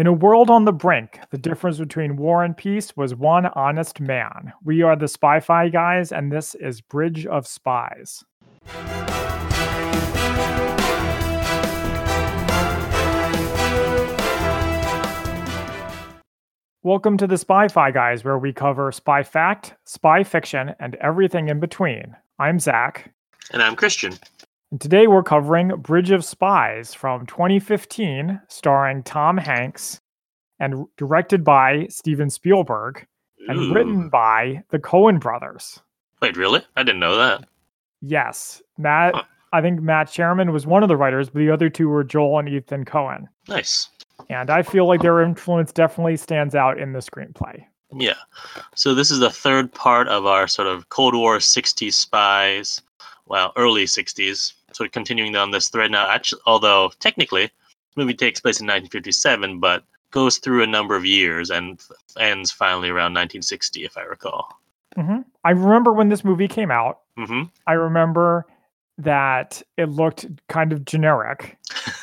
In a world on the brink, the difference between war and peace was one honest man. We are the Spy Fi guys, and this is Bridge of Spies. Welcome to the Spy Fi guys, where we cover spy fact, spy fiction, and everything in between. I'm Zach. And I'm Christian. And today we're covering Bridge of Spies from 2015, starring Tom Hanks and directed by Steven Spielberg and Ooh. written by the Coen brothers. Wait, really? I didn't know that. Yes, Matt. Huh. I think Matt Charman was one of the writers, but the other two were Joel and Ethan Coen. Nice. And I feel like their influence definitely stands out in the screenplay. Yeah. So this is the third part of our sort of Cold War 60s spies, well, early 60s, sort of continuing on this thread now. Actually, although technically, the movie takes place in 1957, but goes through a number of years and f- ends finally around 1960, if I recall. hmm I remember when this movie came out. hmm I remember that it looked kind of generic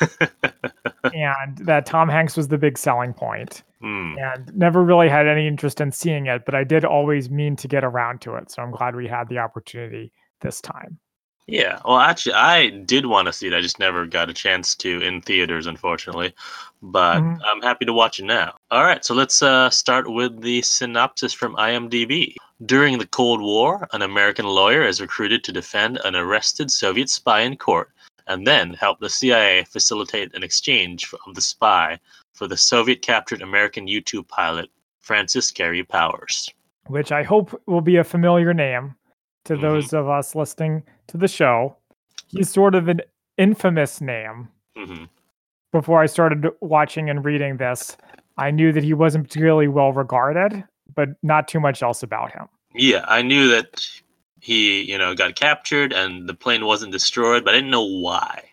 and that Tom Hanks was the big selling point Hmm. and never really had any interest in seeing it, but I did always mean to get around to it. So I'm glad we had the opportunity this time. Yeah, well, actually, I did want to see it. I just never got a chance to in theaters, unfortunately. But Mhm. I'm happy to watch it now. All right, so let's uh, start with the synopsis from IMDb. During the Cold War, an American lawyer is recruited to defend an arrested Soviet spy in court and then help the CIA facilitate an exchange of the spy for the Soviet captured American U 2 pilot, Francis Gary Powers. which I hope will be a familiar name to Mhm. those of us listening to the show. He's sort of an infamous name. hmm Before I started watching and reading this, I knew that he wasn't particularly well regarded, but not too much else about him. Yeah, I knew that he, you know, got captured and the plane wasn't destroyed, but I didn't know why.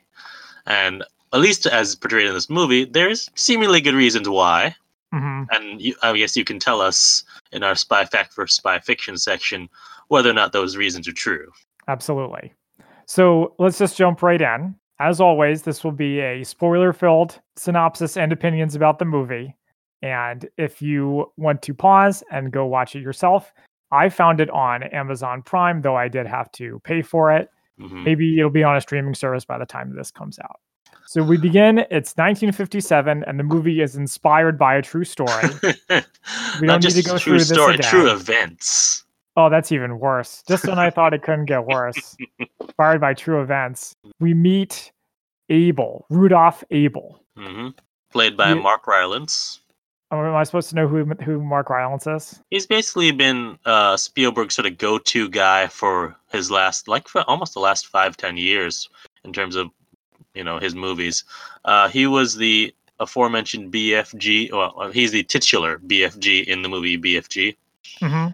And at least as portrayed in this movie, there's seemingly good reasons why. hmm And you, I guess you can tell us in our spy fact versus spy fiction section whether or not those reasons are true. Absolutely. So let's just jump right in. As always, this will be a spoiler filled synopsis and opinions about the movie. And if you want to pause and go watch it yourself, I found it on Amazon Prime, though I did have to pay for it. hmm Maybe it'll be on a streaming service by the time this comes out. So we begin. It's 1957, and the movie is inspired by a true story. We don't Not need to go true through this story, true events. Oh, that's even worse. Just when I thought it couldn't get worse. Fired by true events. We meet Abel, Rudolph Abel. hmm Played by. Mark Rylance. Oh, am I supposed to know who who Mark Rylance is? He's basically been uh, Spielberg's sort of go-to guy for his last, like for almost the last five, ten years in terms of, you know, his movies. Uh, he was the aforementioned BFG. Well, he's the titular BFG in the movie BFG, hmm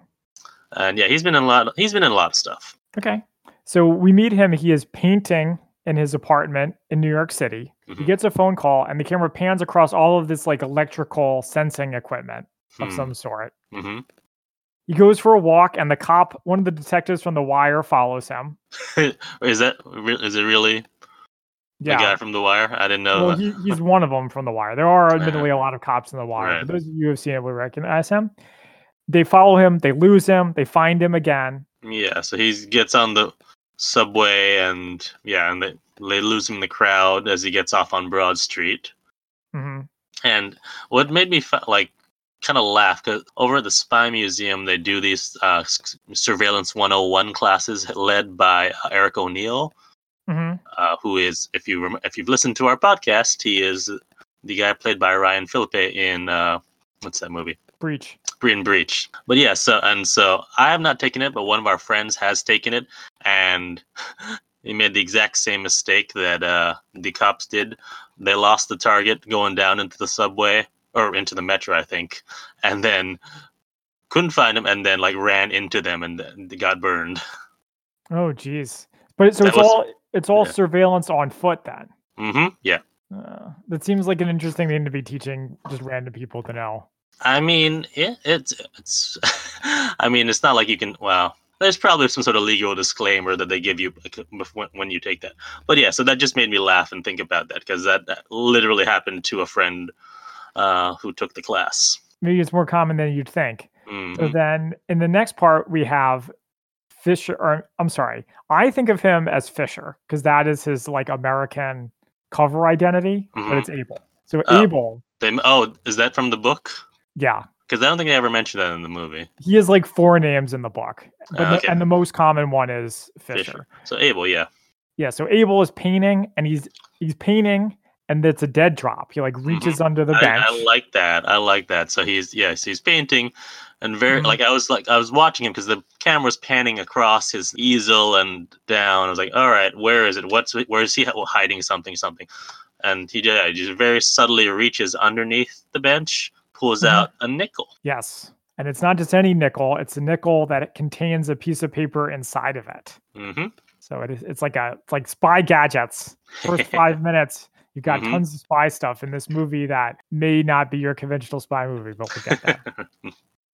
and yeah, he's been in a lot. He's been in a lot of stuff. Okay. So we meet him. He is painting in his apartment in New York City. He Mhm. gets a phone call, and the camera pans across all of this like electrical sensing equipment of Hmm. some sort. hmm He goes for a walk, and the cop, one of the detectives from The Wire, follows him. is that is it really the Yeah. guy from The Wire? I didn't know. Well, he, he's one of them from The Wire. There are admittedly a lot of cops in The Wire, Right. those of you who have seen it will recognize him. They follow him, they lose him, they find him again. Yeah, so he gets on the subway and yeah, and they, they lose him in the crowd as he gets off on Broad Street. hmm And what made me fa- like kind of laugh because over at the Spy Museum they do these uh, surveillance 101 classes led by uh, Eric O'Neill, hmm uh, who is if you rem- if you've listened to our podcast, he is the guy played by Ryan Phillippe in uh, what's that movie? Breach. Green Breach. But yeah, so and so I have not taken it, but one of our friends has taken it, and he made the exact same mistake that uh, the cops did. They lost the target going down into the subway or into the metro, I think, and then couldn't find him, and then like ran into them and they got burned. Oh, geez. But so That it's was- all it's all yeah. surveillance on foot then. hmm Yeah. Uh, that seems like an interesting thing to be teaching just random people to know. I mean, it, it's it's. I mean, it's not like you can. Well, there's probably some sort of legal disclaimer that they give you when, when you take that. But yeah, so that just made me laugh and think about that because that, that literally happened to a friend uh, who took the class. Maybe it's more common than you'd think. So Mhm. then in the next part, we have Fisher, or I'm sorry, I think of him as Fisher because that is his like American cover identity, but Mhm. it's Abel. So Oh. Abel, They, oh, is that from the book? Yeah, Because I don't think they ever mentioned that in the movie. he has like four names in the book, but the- Okay. and the most common one is Fisher. Fisher. So Abel, yeah. Yeah, so Abel is painting, and he's he's painting, and it's a dead drop. He like reaches under the Mm-hmm. I, bench. I like that. I like that. So he's yes, he's painting, and very Mhm. like I was like I was watching him because the camera's panning across his easel and down. I was like, all right, where is it? What's where is he hiding something something? And he yeah, he just very subtly reaches underneath the bench, pulls Mhm. out a nickel. yes, and it's not just any nickel; it's a nickel that it contains a piece of paper inside of it. hmm So it is, it's like a it's like spy gadgets. First five minutes, you've got Mhm. tons of spy stuff in this movie that may not be your conventional spy movie, but we'll get there.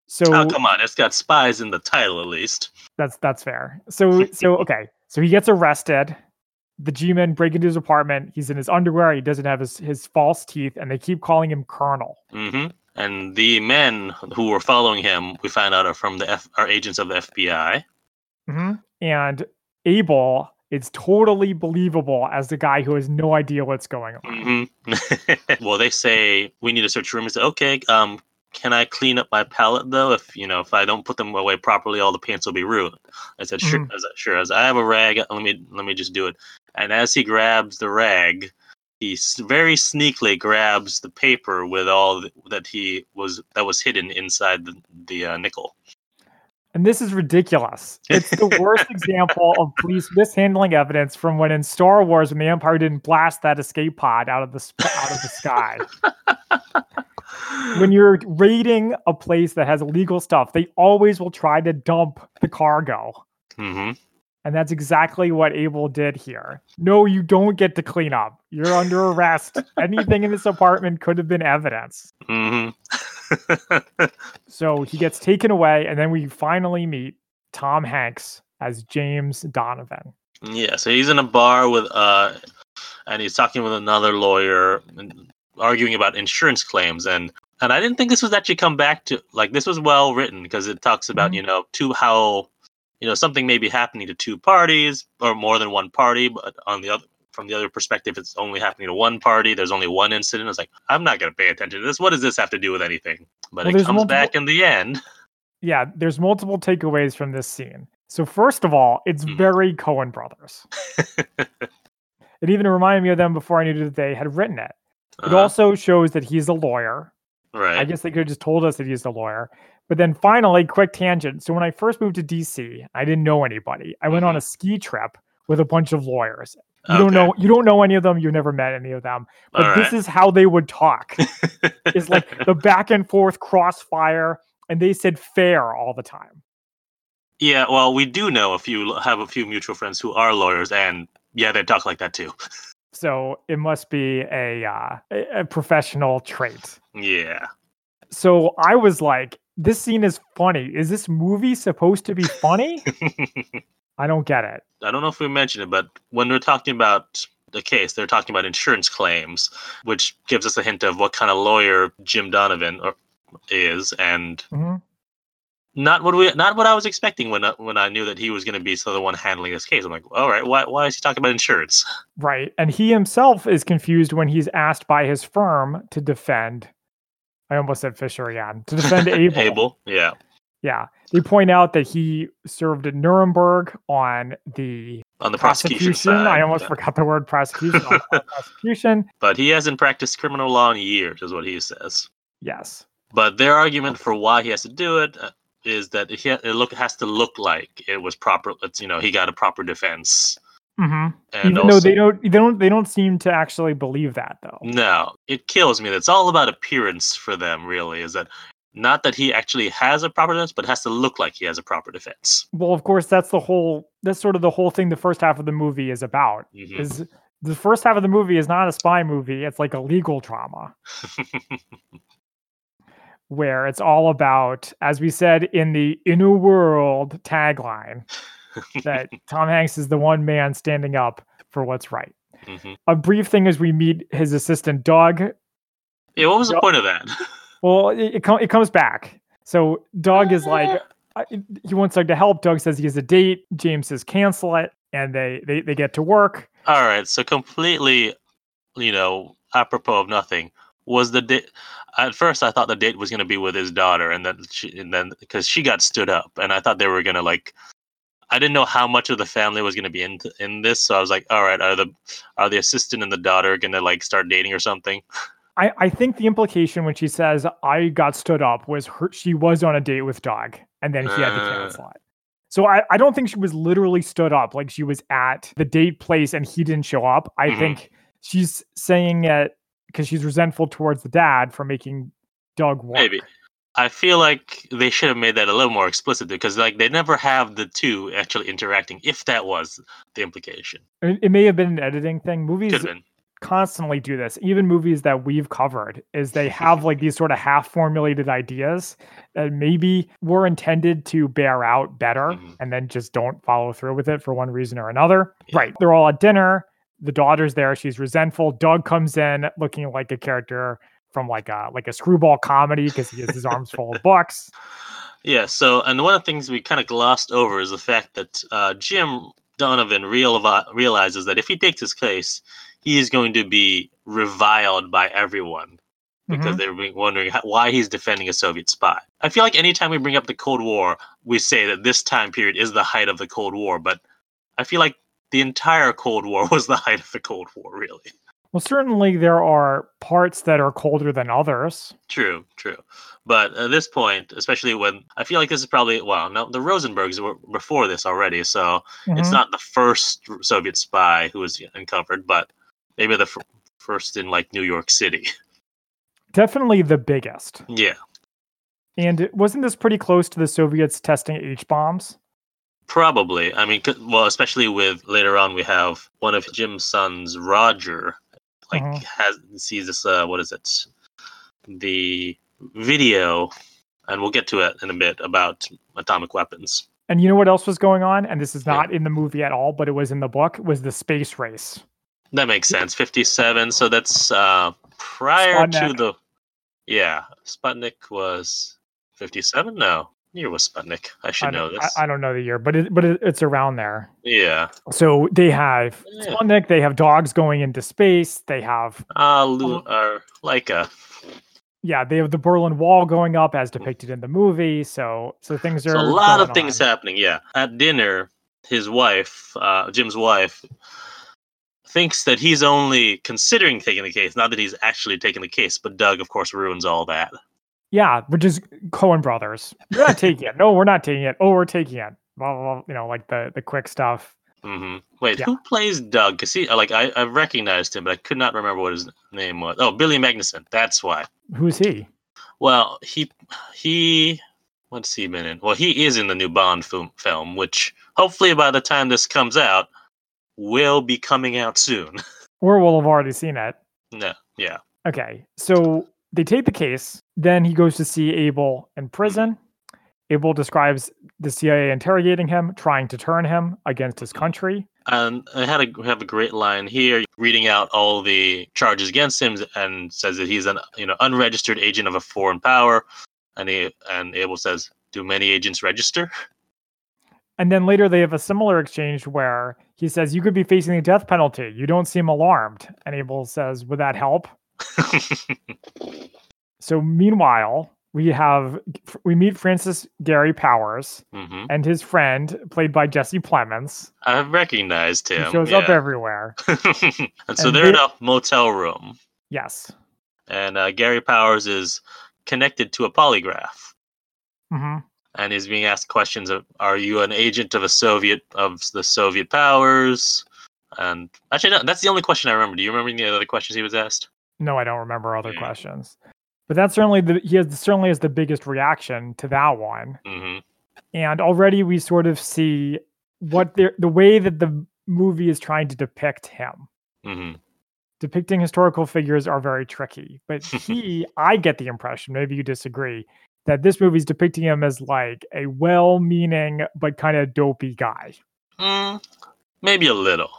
So oh come on, it's got spies in the title at least. that's that's fair. So so okay, so he gets arrested. The G-men break into his apartment. He's in his underwear. He doesn't have his, his false teeth, and they keep calling him Colonel. hmm And the men who were following him, we found out are from the F- are agents of the FBI. hmm And Abel is totally believable as the guy who has no idea what's going on. hmm well, they say we need to search rooms. say, okay, um, can I clean up my palette though? If you know, if I don't put them away properly, all the pants will be ruined. I said, sure. I said, sure. As I have a rag, let me let me just do it. And as he grabs the rag, he very sneakily grabs the paper with all that he was that was hidden inside the the uh, nickel. And this is ridiculous. It's the worst example of police mishandling evidence from when in Star Wars when the Empire didn't blast that escape pod out of the sp- out of the sky. when you're raiding a place that has illegal stuff, they always will try to dump the cargo. hmm And that's exactly what Abel did here. No, you don't get to clean up. You're under arrest. Anything in this apartment could have been evidence. hmm So he gets taken away, and then we finally meet Tom Hanks as James Donovan. Yeah, so he's in a bar with uh and he's talking with another lawyer and arguing about insurance claims and and I didn't think this was actually come back to like this was well written because it talks about, Mhm. you know, two how you know something may be happening to two parties or more than one party, but on the other from the other perspective, it's only happening to one party. There's only one incident. It's like I'm not going to pay attention to this. What does this have to do with anything? But Well, it comes multiple- back in the end. Yeah, there's multiple takeaways from this scene. So first of all, it's Mhm. very Coen brothers. it even reminded me of them before I knew that they had written it. It Uh-huh. also shows that he's a lawyer. right. I guess they could have just told us that he's a lawyer. But then finally, quick tangent. So when I first moved to DC, I didn't know anybody. I went on a ski trip with a bunch of lawyers. You don't Mm-hmm. Know you don't know any of them, you've never met any of them. But All this right. is how they would talk. it's like the back and forth crossfire, and they said fair all the time. Yeah, well, we do know a few have a few mutual friends who are lawyers, and yeah, they talk like that too. So it must be a uh, a a professional trait. Yeah, So I was like, this scene is funny. Is this movie supposed to be funny? I don't get it. I don't know if we mentioned it, but when they're talking about the case, they're talking about insurance claims, which gives us a hint of what kind of lawyer Jim Donovan is, and Mhm. not what we not what I was expecting when I, when I knew that he was going to be the one handling this case. I'm like, all right, why why is he talking about insurance? Right. And he himself is confused when he's asked by his firm to defend. I almost said Fisher again. To defend Abel. Abel, yeah, Yeah. They point out that he served in Nuremberg on the on the prosecution, prosecution. side, I almost yeah. forgot the word prosecution. prosecution. but he hasn't practiced criminal law in years, is what he says. Yes. But their argument for why he has to do it uh, that it, ha- it look has to look like it was proper. It's you know he got a proper defense, hmm and Even also, though they don't, they don't, they don't seem to actually believe that though. no, it kills me. that It's all about appearance for them. Really, is that not that he actually has a proper defense, but has to look like he has a proper defense. Well, of course, that's the whole. That's sort of the whole thing. The first half of the movie is about Mhm. is the first half of the movie is not a spy movie. It's like a legal drama where it's all about, as we said in the inner world tagline, that Tom Hanks is the one man standing up for what's right. Mhm. A brief thing is we meet his assistant Doug. Yeah, what was the point of that? Well, it, it, com- it comes back. So Doug is like, he wants Doug to help. Doug says he has a date. James says cancel it, and they they, they get to work. All right, so completely, you know, apropos of nothing. Was the date? At first, I thought the date was going to be with his daughter, and then she, and then because she got stood up, and I thought they were going to like. I didn't know how much of the family was going to be in in this, so I was like, all right, are the are the assistant and the daughter going to like start dating or something? I, I think the implication when she says I got stood up was her she was on a date with Doug and then he had to Uh. cancel it. So I, I don't think she was literally stood up like she was at the date place and he didn't show up. I Mhm. think she's saying it because she's resentful towards the dad for making Doug work. Maybe. I feel like they should have made that a little more explicit because like they never have the two actually interacting. If that was the implication, It, may have been an editing thing. Movies could have been. constantly do this. Even movies that we've covered is they have like these sort of half formulated ideas that maybe were intended to bear out better Mhm. and then just don't follow through with it for one reason or another. Yeah. Right. They're all at dinner. The daughter's there. She's resentful. Doug comes in looking like a character from like a like a screwball comedy because he has his arms full of books. Yeah. So, and one of the things we kind of glossed over is the fact that uh, Jim Donovan real, realizes that if he takes his case, he is going to be reviled by everyone because Mhm. they're being- wondering how, why he's defending a Soviet spy. I feel like anytime we bring up the Cold War, we say that this time period is the height of the Cold War, but I feel like the entire Cold War was the height of the Cold War, really. Well, certainly there are parts that are colder than others. True, true. But at this point, especially when I feel like this is probably well, no, the Rosenbergs were before this already, so it's Mhm. not the first Soviet spy who was uncovered, but maybe the f- first in like New York City. Definitely the biggest. yeah, And wasn't this pretty close to the Soviets testing H bombs? probably. I mean, well, especially with later on, we have one of Jim's sons, Roger, like Mhm. has sees this. Uh, what is it? The video, and we'll get to it in a bit about atomic weapons. And you know what else was going on? And this is Yeah. not in the movie at all, but it was in the book. Was the space race? That makes sense. 57. So that's uh prior to the Yeah, Sputnik was 57? No. Year was Sputnik. I should I know this. I, I don't know the year, but it, but it, it's around there. yeah. So they have Yeah. Sputnik. They have dogs going into space. They have Uh, Lu- or Laika. yeah, they have the Berlin Wall going up as depicted in the movie. So so things are So a lot of things on. happening, yeah. At dinner, his wife, uh, Jim's wife, thinks that he's only considering taking the case, not that he's actually taking the case. But Doug, of course, ruins all that. Yeah, which is Coen brothers. You're not taking it. No, we're not taking it. Oh, we're taking it. Blah, blah, blah, you know, like the the quick stuff. Mm-hmm. Wait, Yeah. who plays Doug? Because he, like, I, I recognized him, but I could not remember what his name was. Oh, Billy Magnussen. That's why. Who's he? Well, he he what's he been in? Well, he is in the new Bond film, film, which hopefully by the time this comes out, will be coming out soon. Or we'll have already seen it. no, yeah, Okay, so they take the case. Then he goes to see Abel in prison. Abel describes the CIA interrogating him, trying to turn him against his country. and I had a have a great line here, reading out all the charges against him, and says that he's an you know unregistered agent of a foreign power, and he and Abel says, "Do many agents register?" And then later they have a similar exchange where he says, You could be facing the death penalty. You don't seem alarmed. And Abel says, Would that help? So meanwhile, we have we meet Francis Gary Powers hmm and his friend, played by Jesse Plemons. I've recognized He him. shows up everywhere. and so they're in a motel room, Yes. and uh, Gary Powers is connected to a polygraph, hmm and is being asked questions of, "Are you an agent of a Soviet of the Soviet powers?" And actually, no, that's the only question I remember. Do you remember any other questions he was asked? No, I don't remember other Yeah. questions. But that's certainly the he has certainly has the biggest reaction to that one. hmm and already we sort of see what the the way that the movie is trying to depict him. hmm Depicting historical figures are very tricky, but he, I get the impression, maybe you disagree, that this movie's depicting him as like a well-meaning but kind of dopey guy. Mm, maybe a little.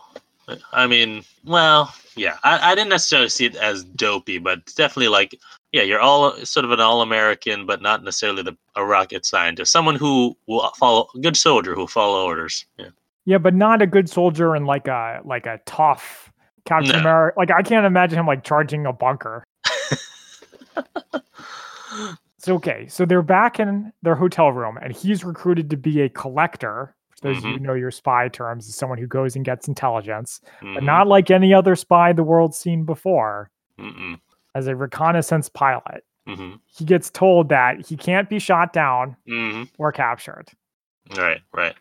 I mean, well, yeah, I, I didn't necessarily see it as dopey, but definitely like, yeah, you're all sort of an all-American, but not necessarily the, a rocket scientist. Someone who will follow, a good soldier who will follow orders. Yeah. Yeah, but not a good soldier and like a like a tough Captain No. America. Like I can't imagine him like charging a bunker. So okay, so they're back in their hotel room, and he's recruited to be a collector. Those of you know your spy terms is someone who goes and gets intelligence, but Mhm. not like any other spy the world's seen before. Mm-mm. As a reconnaissance pilot, Mhm. he gets told that he can't be shot down Mhm. or captured. Right. Right.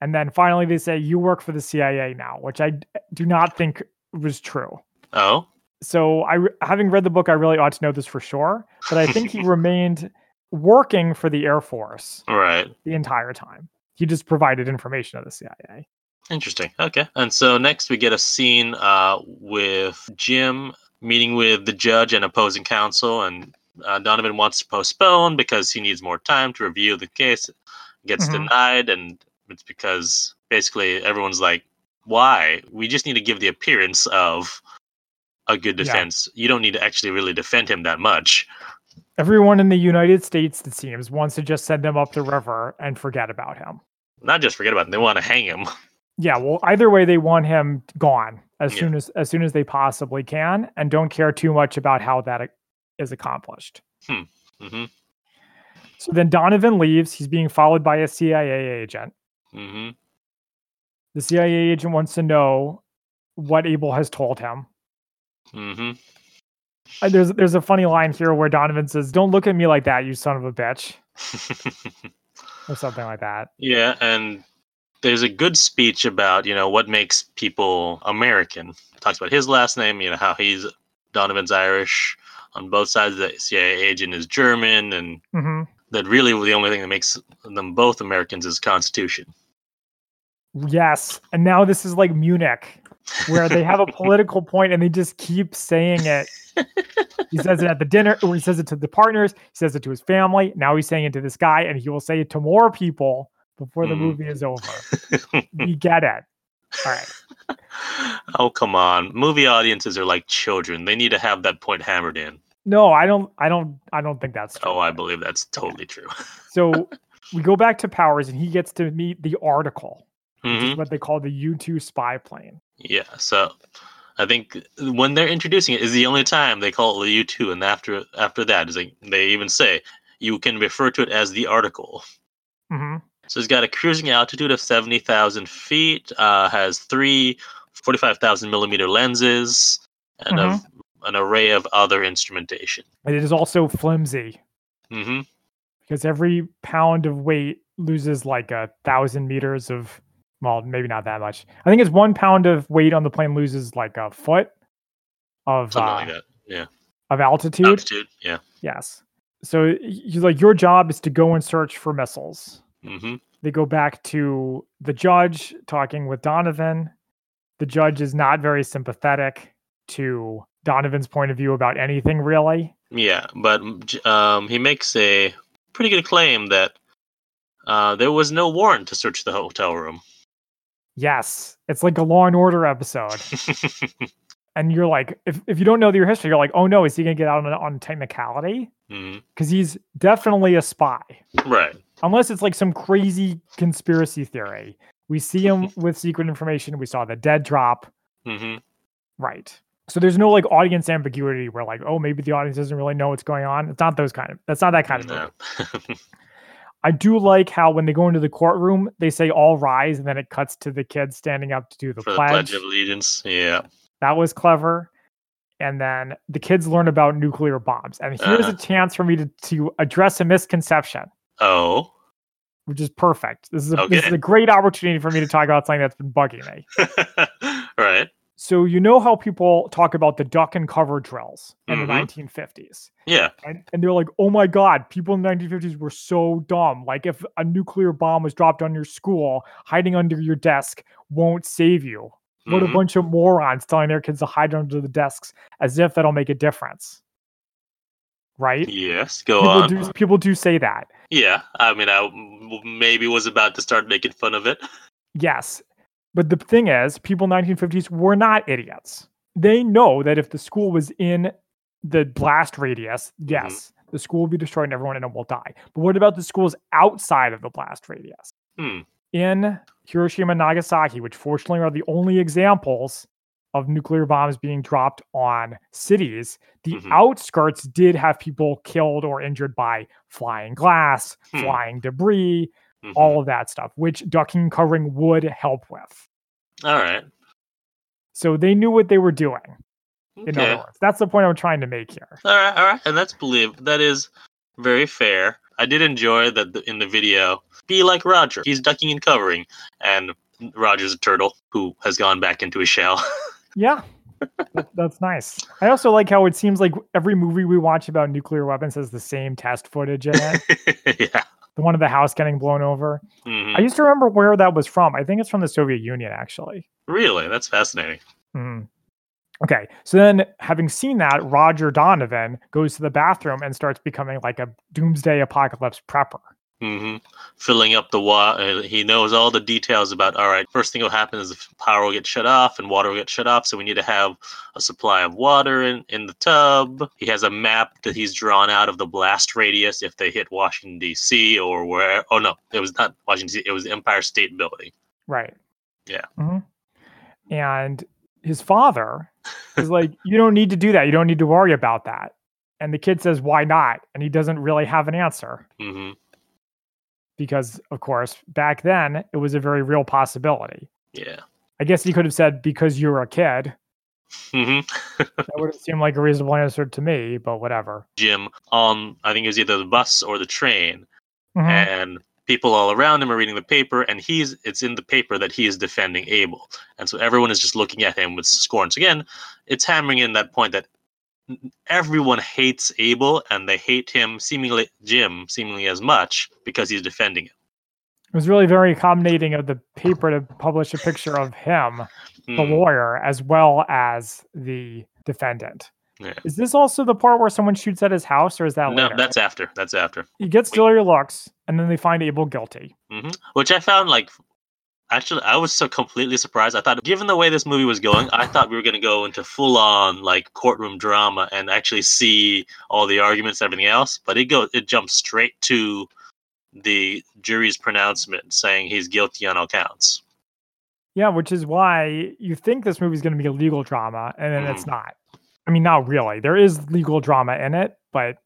And then finally, they say you work for the CIA now, which I do not think was true. Oh. so I, having read the book, I really ought to know this for sure. But I think he remained working for the Air Force Right. the entire time. He just provided information to the CIA. Interesting. Okay. And so next we get a scene uh, with Jim meeting with the judge and opposing counsel, and uh, Donovan wants to postpone because he needs more time to review the case. It Gets Mhm. denied, and it's because basically everyone's like, "Why? We just need to give the appearance of a good Yeah. defense. You don't need to actually really defend him that much." Everyone in the United States, it seems, wants to just send him up the river and forget about him. Not just forget about it; they want to hang him. Yeah, well, either way, they want him gone as Yeah. soon as as soon as they possibly can, and don't care too much about how that is ac- is accomplished. hmm So then Donovan leaves. He's being followed by a CIA agent. hmm The CIA agent wants to know what Abel has told him. hmm Uh, There's there's a funny line here where Donovan says, "Don't look at me like that, you son of a bitch," or something like that. Yeah, and there's a good speech about you know what makes people American. Talks about his last name, you know how he's Donovan's Irish. On both sides, the CIA agent is German, and hmm that really the only thing that makes them both Americans is Constitution. Yes, and now this is like Munich, where they have a political point and they just keep saying it. He says it at the dinner, or he says it to the partners. He says it to his family. Now he's saying it to this guy, and he will say it to more people before the Mhm. movie is over. We get it. All right. oh come on, movie audiences are like children. They need to have that point hammered in. No, I don't. I don't. I don't think that's true. Oh, I believe that's totally true. So we go back to Powers, and he gets to meet the article, which Mhm. is what they call the U two spy plane. Yeah, so I think when they're introducing it is the only time they call it the U two, and after after that is like they even say you can refer to it as the article. hmm So it's got a cruising altitude of seventy thousand feet, uh, has three 45,000 millimeter lenses, and a, an array of other instrumentation. And it is also flimsy Mm-hmm. because every pound of weight loses like a thousand meters of. Well, maybe not that much. I think it's one pound of weight on the plane loses like a foot of uh, like. Yeah. of altitude. Altitude. Yeah. Yes. So he's like, your job is to go and search for missiles. hmm They go back to the judge talking with Donovan. The judge is not very sympathetic to Donovan's point of view about anything, really. Yeah, but um, he makes a pretty good claim that uh, there was no warrant to search the hotel room. Yes, it's like a Law and Order episode. and you're like, if, if you don't know your history, you're like, oh no, is he going to get out on, on technicality? Because he's definitely a spy. Right. unless it's like some crazy conspiracy theory. We see him with secret information. We saw the dead drop. hmm Right. So there's no like audience ambiguity where like, oh, maybe the audience doesn't really know what's going on. It's not those kind of that's not that kind of. No. I do like how when they go into the courtroom, they say all rise and then it cuts to the kids standing up to do the For the pledge. Pledge of Allegiance. Yeah. that was clever. And then the kids learn about nuclear bombs. And here's Uh-huh. a chance for me to, to address a misconception. Oh. Which is perfect. This is a, this is a great opportunity for me to talk about something that's been bugging me. So you know how people talk about the duck and cover drills in Mhm. the 1950s, Yeah. and, and they're like, "Oh my God, people in the 1950s were so dumb. Like if a nuclear bomb was dropped on your school, hiding under your desk won't save you. What a Mhm. bunch of morons telling their kids to hide under the desks as if that'll make a difference." Right? Yes. Go People on. do people do say that. Yeah. I mean, I maybe was about to start making fun of it. Yes. But the thing is, people in 1950s were not idiots. They know that if the school was in the blast radius, yes, the school will be destroyed and everyone in it will die. But what about the schools outside of the blast radius? Hmm. In Hiroshima and Nagasaki, which fortunately are the only examples of nuclear bombs being dropped on cities, the Mhm. outskirts did have people killed or injured by flying glass, Hmm. flying debris, Mhm. all of that stuff, which ducking and covering would help with. All right. So they knew what they were doing. In Okay. other words, that's the point I'm trying to make here. All right, all right, and that's believe that is very fair. I did enjoy that the, in the video. Be like Roger. He's ducking and covering, and Roger's a turtle who has gone back into his shell. Yeah, that's nice. I also like how it seems like every movie we watch about nuclear weapons has the same test footage in it. yeah. The one of the house getting blown over. Mhm. I used to remember where that was from. I think it's from the Soviet Union, actually. Really, that's fascinating. Mhm. Okay, so then having seen that, Roger Donovan goes to the bathroom and starts becoming like a doomsday apocalypse prepper. Hmm Filling up the water. He knows all the details about. All right, first thing will happen is the power will get shut off and water will get shut off. So we need to have a supply of water in in the tub. He has a map that he's drawn out of the blast radius if they hit Washington D.C. or where. Oh no, it was not Washington. D.C., It was the Empire State Building. Right. Yeah. Mm-hmm. And his father is like, You don't need to do that. You don't need to worry about that. And the kid says, Why not? And he doesn't really have an answer hmm because, of course, back then it was a very real possibility. Yeah. I guess he could have said, Because you're a kid. hmm That would have seemed like a reasonable answer to me, but whatever. Jim on. I think it was either the bus or the train. Mhm. and people all around him are reading the paper and he's it's in the paper that he is defending abel and so everyone is just looking at him with scorn so again it's hammering in that point that everyone hates abel and they hate him seemingly jim seemingly as much because he's defending him It was really very accommodating of the paper to publish a picture of him, the Mm, lawyer, as well as the defendant. Yeah. Is this also the part where someone shoots at his house, or is that no later? that's after that's after he gets Julia looks, and then they find Abel guilty. hmm which i found like actually i was so completely surprised i thought given the way this movie was going i thought we were going to go into full on like courtroom drama and actually see all the arguments and everything else but it goes it jumps straight to the jury's pronouncement saying he's guilty on all counts Yeah, which is why you think this movie's going to be a legal drama, and then Mm-hmm. it's not. I mean, not really. There is legal drama in it, but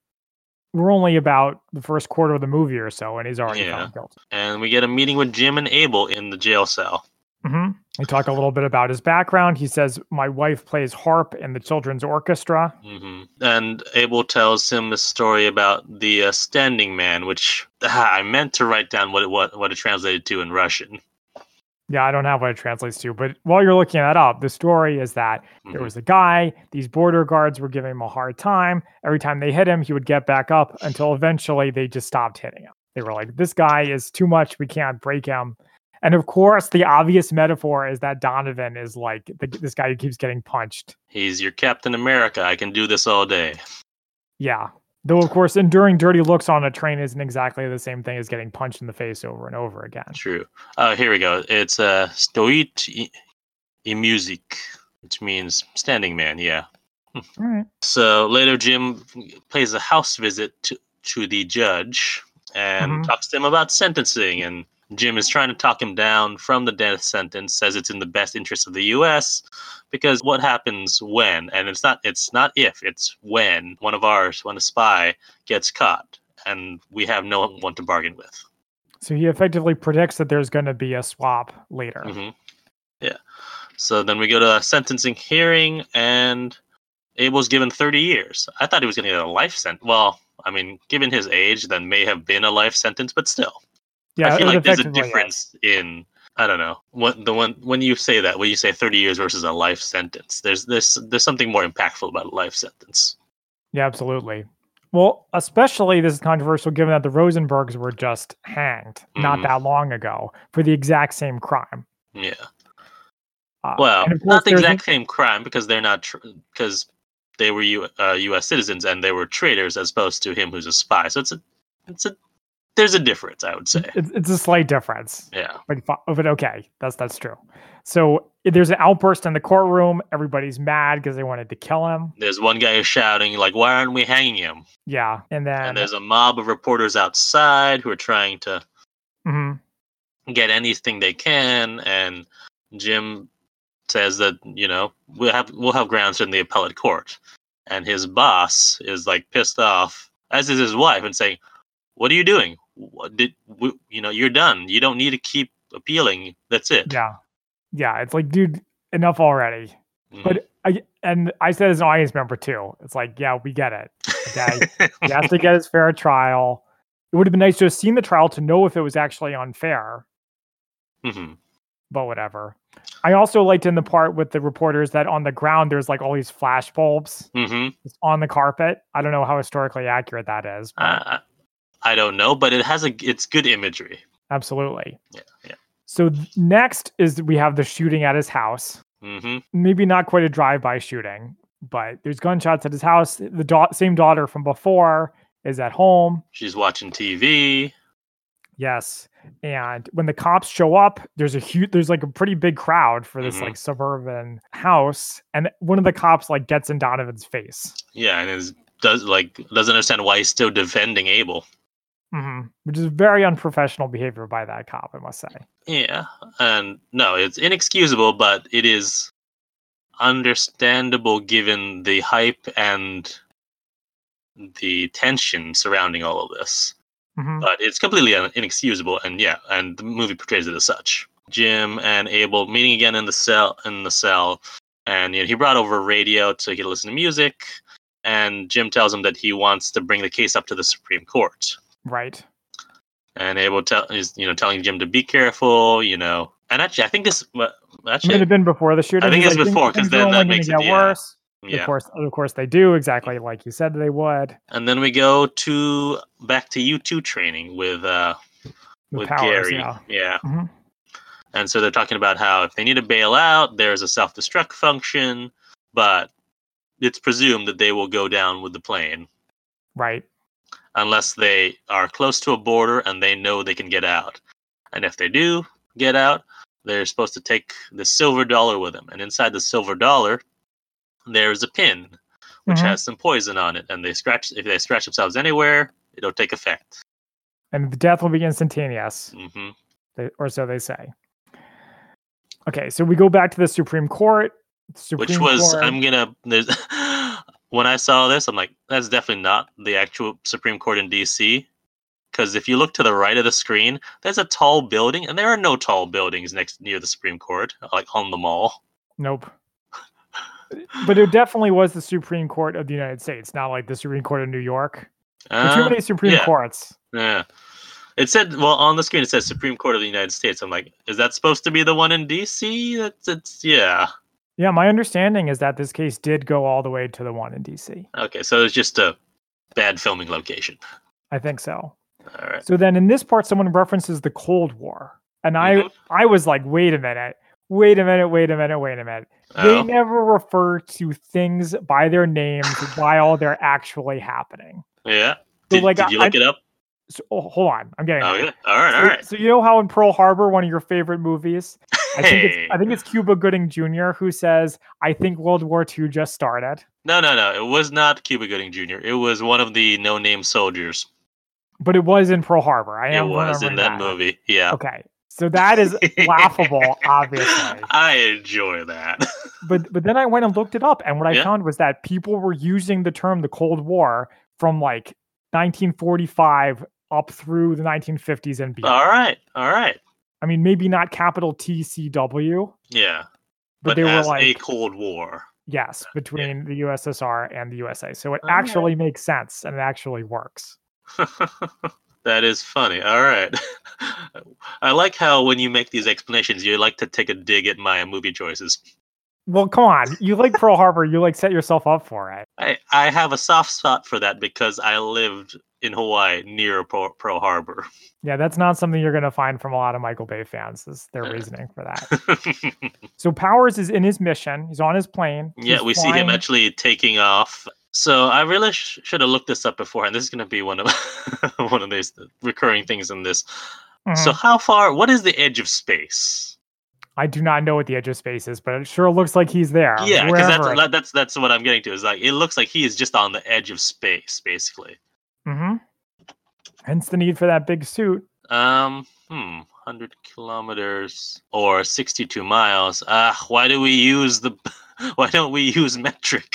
we're only about the first quarter of the movie or so, and he's already Yeah. found guilty. and we get a meeting with jim and abel in the jail cell hmm We talk a little bit about his background. He says, My wife plays harp in the children's orchestra. hmm And Abel tells him a story about the uh, standing man, which ah, I meant to write down what it what, what it translated to in Russian. Yeah, I don't have what it translates to, but while you're looking that up, the story is that there Mhm. was a guy, these border guards were giving him a hard time. Every time they hit him, he would get back up until eventually they just stopped hitting him. They were like, This guy is too much. We can't break him. And of course, the obvious metaphor is that Donovan is like the, this guy who keeps getting punched. He's your Captain America. I can do this all day. Yeah. Though, of course, enduring dirty looks on a train isn't exactly the same thing as getting punched in the face over and over again. True. Uh, here we go. It's uh, stoit i, i music, which means standing man. Yeah. All right. So later, Jim pays a house visit to, to the judge and Mhm. talks to him about sentencing. And Jim is trying to talk him down from the death sentence, says it's in the best interest of the U.S. because what happens when, and it's not it's not if, it's when one of ours, when a spy gets caught, and we have no one to bargain with. So he effectively predicts that there's going to be a swap later. hmm Yeah. So then we go to a sentencing hearing, and Abel's given 30 years. I thought he was going to get a life sentence. Well, I mean, given his age, then may have been a life sentence, but still, Yeah, I feel like there's a difference in. I don't know what the one when you say that when you say 30 years versus a life sentence. There's there's there's something more impactful about a life sentence. Yeah, absolutely. Well, especially this is controversial given that the Rosenbergs were just hanged not Mhm. that long ago for the exact same crime. Yeah. Uh, Well, and of course not the exact same crime because they're not because they were U, uh, U.S. citizens and they were traitors as opposed to him who's a spy. So it's a it's a there's a difference, I would say. It's, a slight difference. Yeah. But, but okay, that's that's true. So there's an outburst in the courtroom. Everybody's mad because they wanted to kill him. There's one guy who's shouting, like, why aren't we hanging him? Yeah, and then And there's a mob of reporters outside who are trying to Mhm. get anything they can. And Jim says that, you know, we'll have we'll have grounds in the appellate court. And his boss is like pissed off, as is his wife, and saying, What are you doing? What did you know, you're done. You don't need to keep appealing. That's it. yeah, yeah. It's like, dude, enough already. Mhm. But I and I said as an audience member too. It's like, yeah, we get it. Okay, he has to get his fair trial. It would have been nice to have seen the trial to know if it was actually unfair. Mhm. but whatever. I also liked in the part with the reporters that on the ground there's like all these flash bulbs Mhm. on the carpet. I don't know how historically accurate that is. but Uh, I don't know, but it has a it's good imagery. absolutely. Yeah, yeah. So next is we have the shooting at his house. Mm-hmm. Maybe not quite a drive-by shooting, but there's gunshots at his house. The da- same daughter from before is at home. She's watching TV. Yes. And when the cops show up, there's a huge there's like a pretty big crowd for this Mhm. like suburban house. And one of the cops like gets in Donovan's face. Yeah, and is does like doesn't understand why he's still defending Abel. Hmm Which is very unprofessional behavior by that cop, I must say. Yeah, and no, it's inexcusable, but it is understandable given the hype and the tension surrounding all of this. hmm But it's completely un- inexcusable, and yeah, and the movie portrays it as such. Jim and Abel meeting again in the cell in the cell, and you know, he brought over a radio so he could listen to music. And Jim tells him that he wants to bring the case up to the Supreme Court. Right. and Abel to is you know telling Jim to be careful, you know. And actually, I think this actually It have been before the shooting. I think it's like, before, "Things 'cause are then that makes it- get yeah. worse. Of course, of course they do exactly like you said they would. And then we go to back to U two training with uh With with powers, Gary, yeah. Mhm. And so they're talking about how if they need to bail out, there's a self destruct function, but it's presumed that they will go down with the plane Right. Unless they are close to a border and they know they can get out. And if they do get out, they're supposed to take the silver dollar with them. And inside the silver dollar, there's a pin which Mhm. has some poison on it. And they scratch if they scratch themselves anywhere, it'll take effect. And the death will be instantaneous. hmm they- or so they say. Okay, so we go back to the Supreme Court. Supreme Which was Court, I'm gonna there's when I saw this, I'm like, that's definitely not the actual Supreme Court in DC. Because if you look to the right of the screen, there's a tall building, and there are no tall buildings next near the Supreme Court, like on the mall. nope. but it definitely was the Supreme Court of the United States, not like the Supreme Court of New York. Are too Uh, many Supreme yeah. Courts. yeah. It said, well, on the screen it says Supreme Court of the United States. I'm like, is that supposed to be the one in DC? That's it's yeah. Yeah, my understanding is that this case did go all the way to the one in DC. Okay, so it's just a bad filming location. I think so. All right. So then in this part, someone references the Cold War. And I, Mhm. I was like, wait a minute, wait a minute, wait a minute, wait a minute. They Oh, never refer to things by their names while they're actually happening. yeah. So, Did, like, did you I- look it up? So, oh, hold on, I'm getting. Okay. All right. All So- right. So you know how in Pearl Harbor, one of your favorite movies, I think it's I think it's Cuba Gooding Jr. who says, "I think World War II just started." No, no, no. It was not Cuba Gooding Jr. It was one of the no-name soldiers. But it was in Pearl Harbor. I It was in remembering that movie. Yeah. Okay, so that is laughable, obviously. I enjoy that. But but then I went and looked it up, and what I Yeah. found was that people were using the term the Cold War from like 1945 up through the 1950s and beyond. all right. All right. I mean, maybe not capital TCW, Yeah. but, But, they were like a Cold War. yes between the USSR and the USA. So it All right. actually makes sense and it actually works. that is funny. All right. I like how when you make these explanations, you like to take a dig at my movie choices. Well, come on, you like Pearl Harbor, you like set yourself up for it. I, I have a soft spot for that because I lived in Hawaii near Pearl, Harbor. Yeah, that's not something you're going to find from a lot of Michael Bay fans. Is their reasoning for that? So Powers is in his mission. He's on his plane. yeah, He's we see him actually taking off So I really sh- should have looked this up before, and this is going to be one of one of these recurring things in this. So Mhm. how far? What is the edge of space? I do not know what the edge of space is, but it sure looks like he's there. yeah, because that's wherever it- that- that's that's what I'm getting to. Is like it looks like he is just on the edge of space, basically. Mhm. Hence the need for that big suit. Um, hmm, hundred kilometers or sixty-two miles. Ah, why do we use the? Why don't we use metric?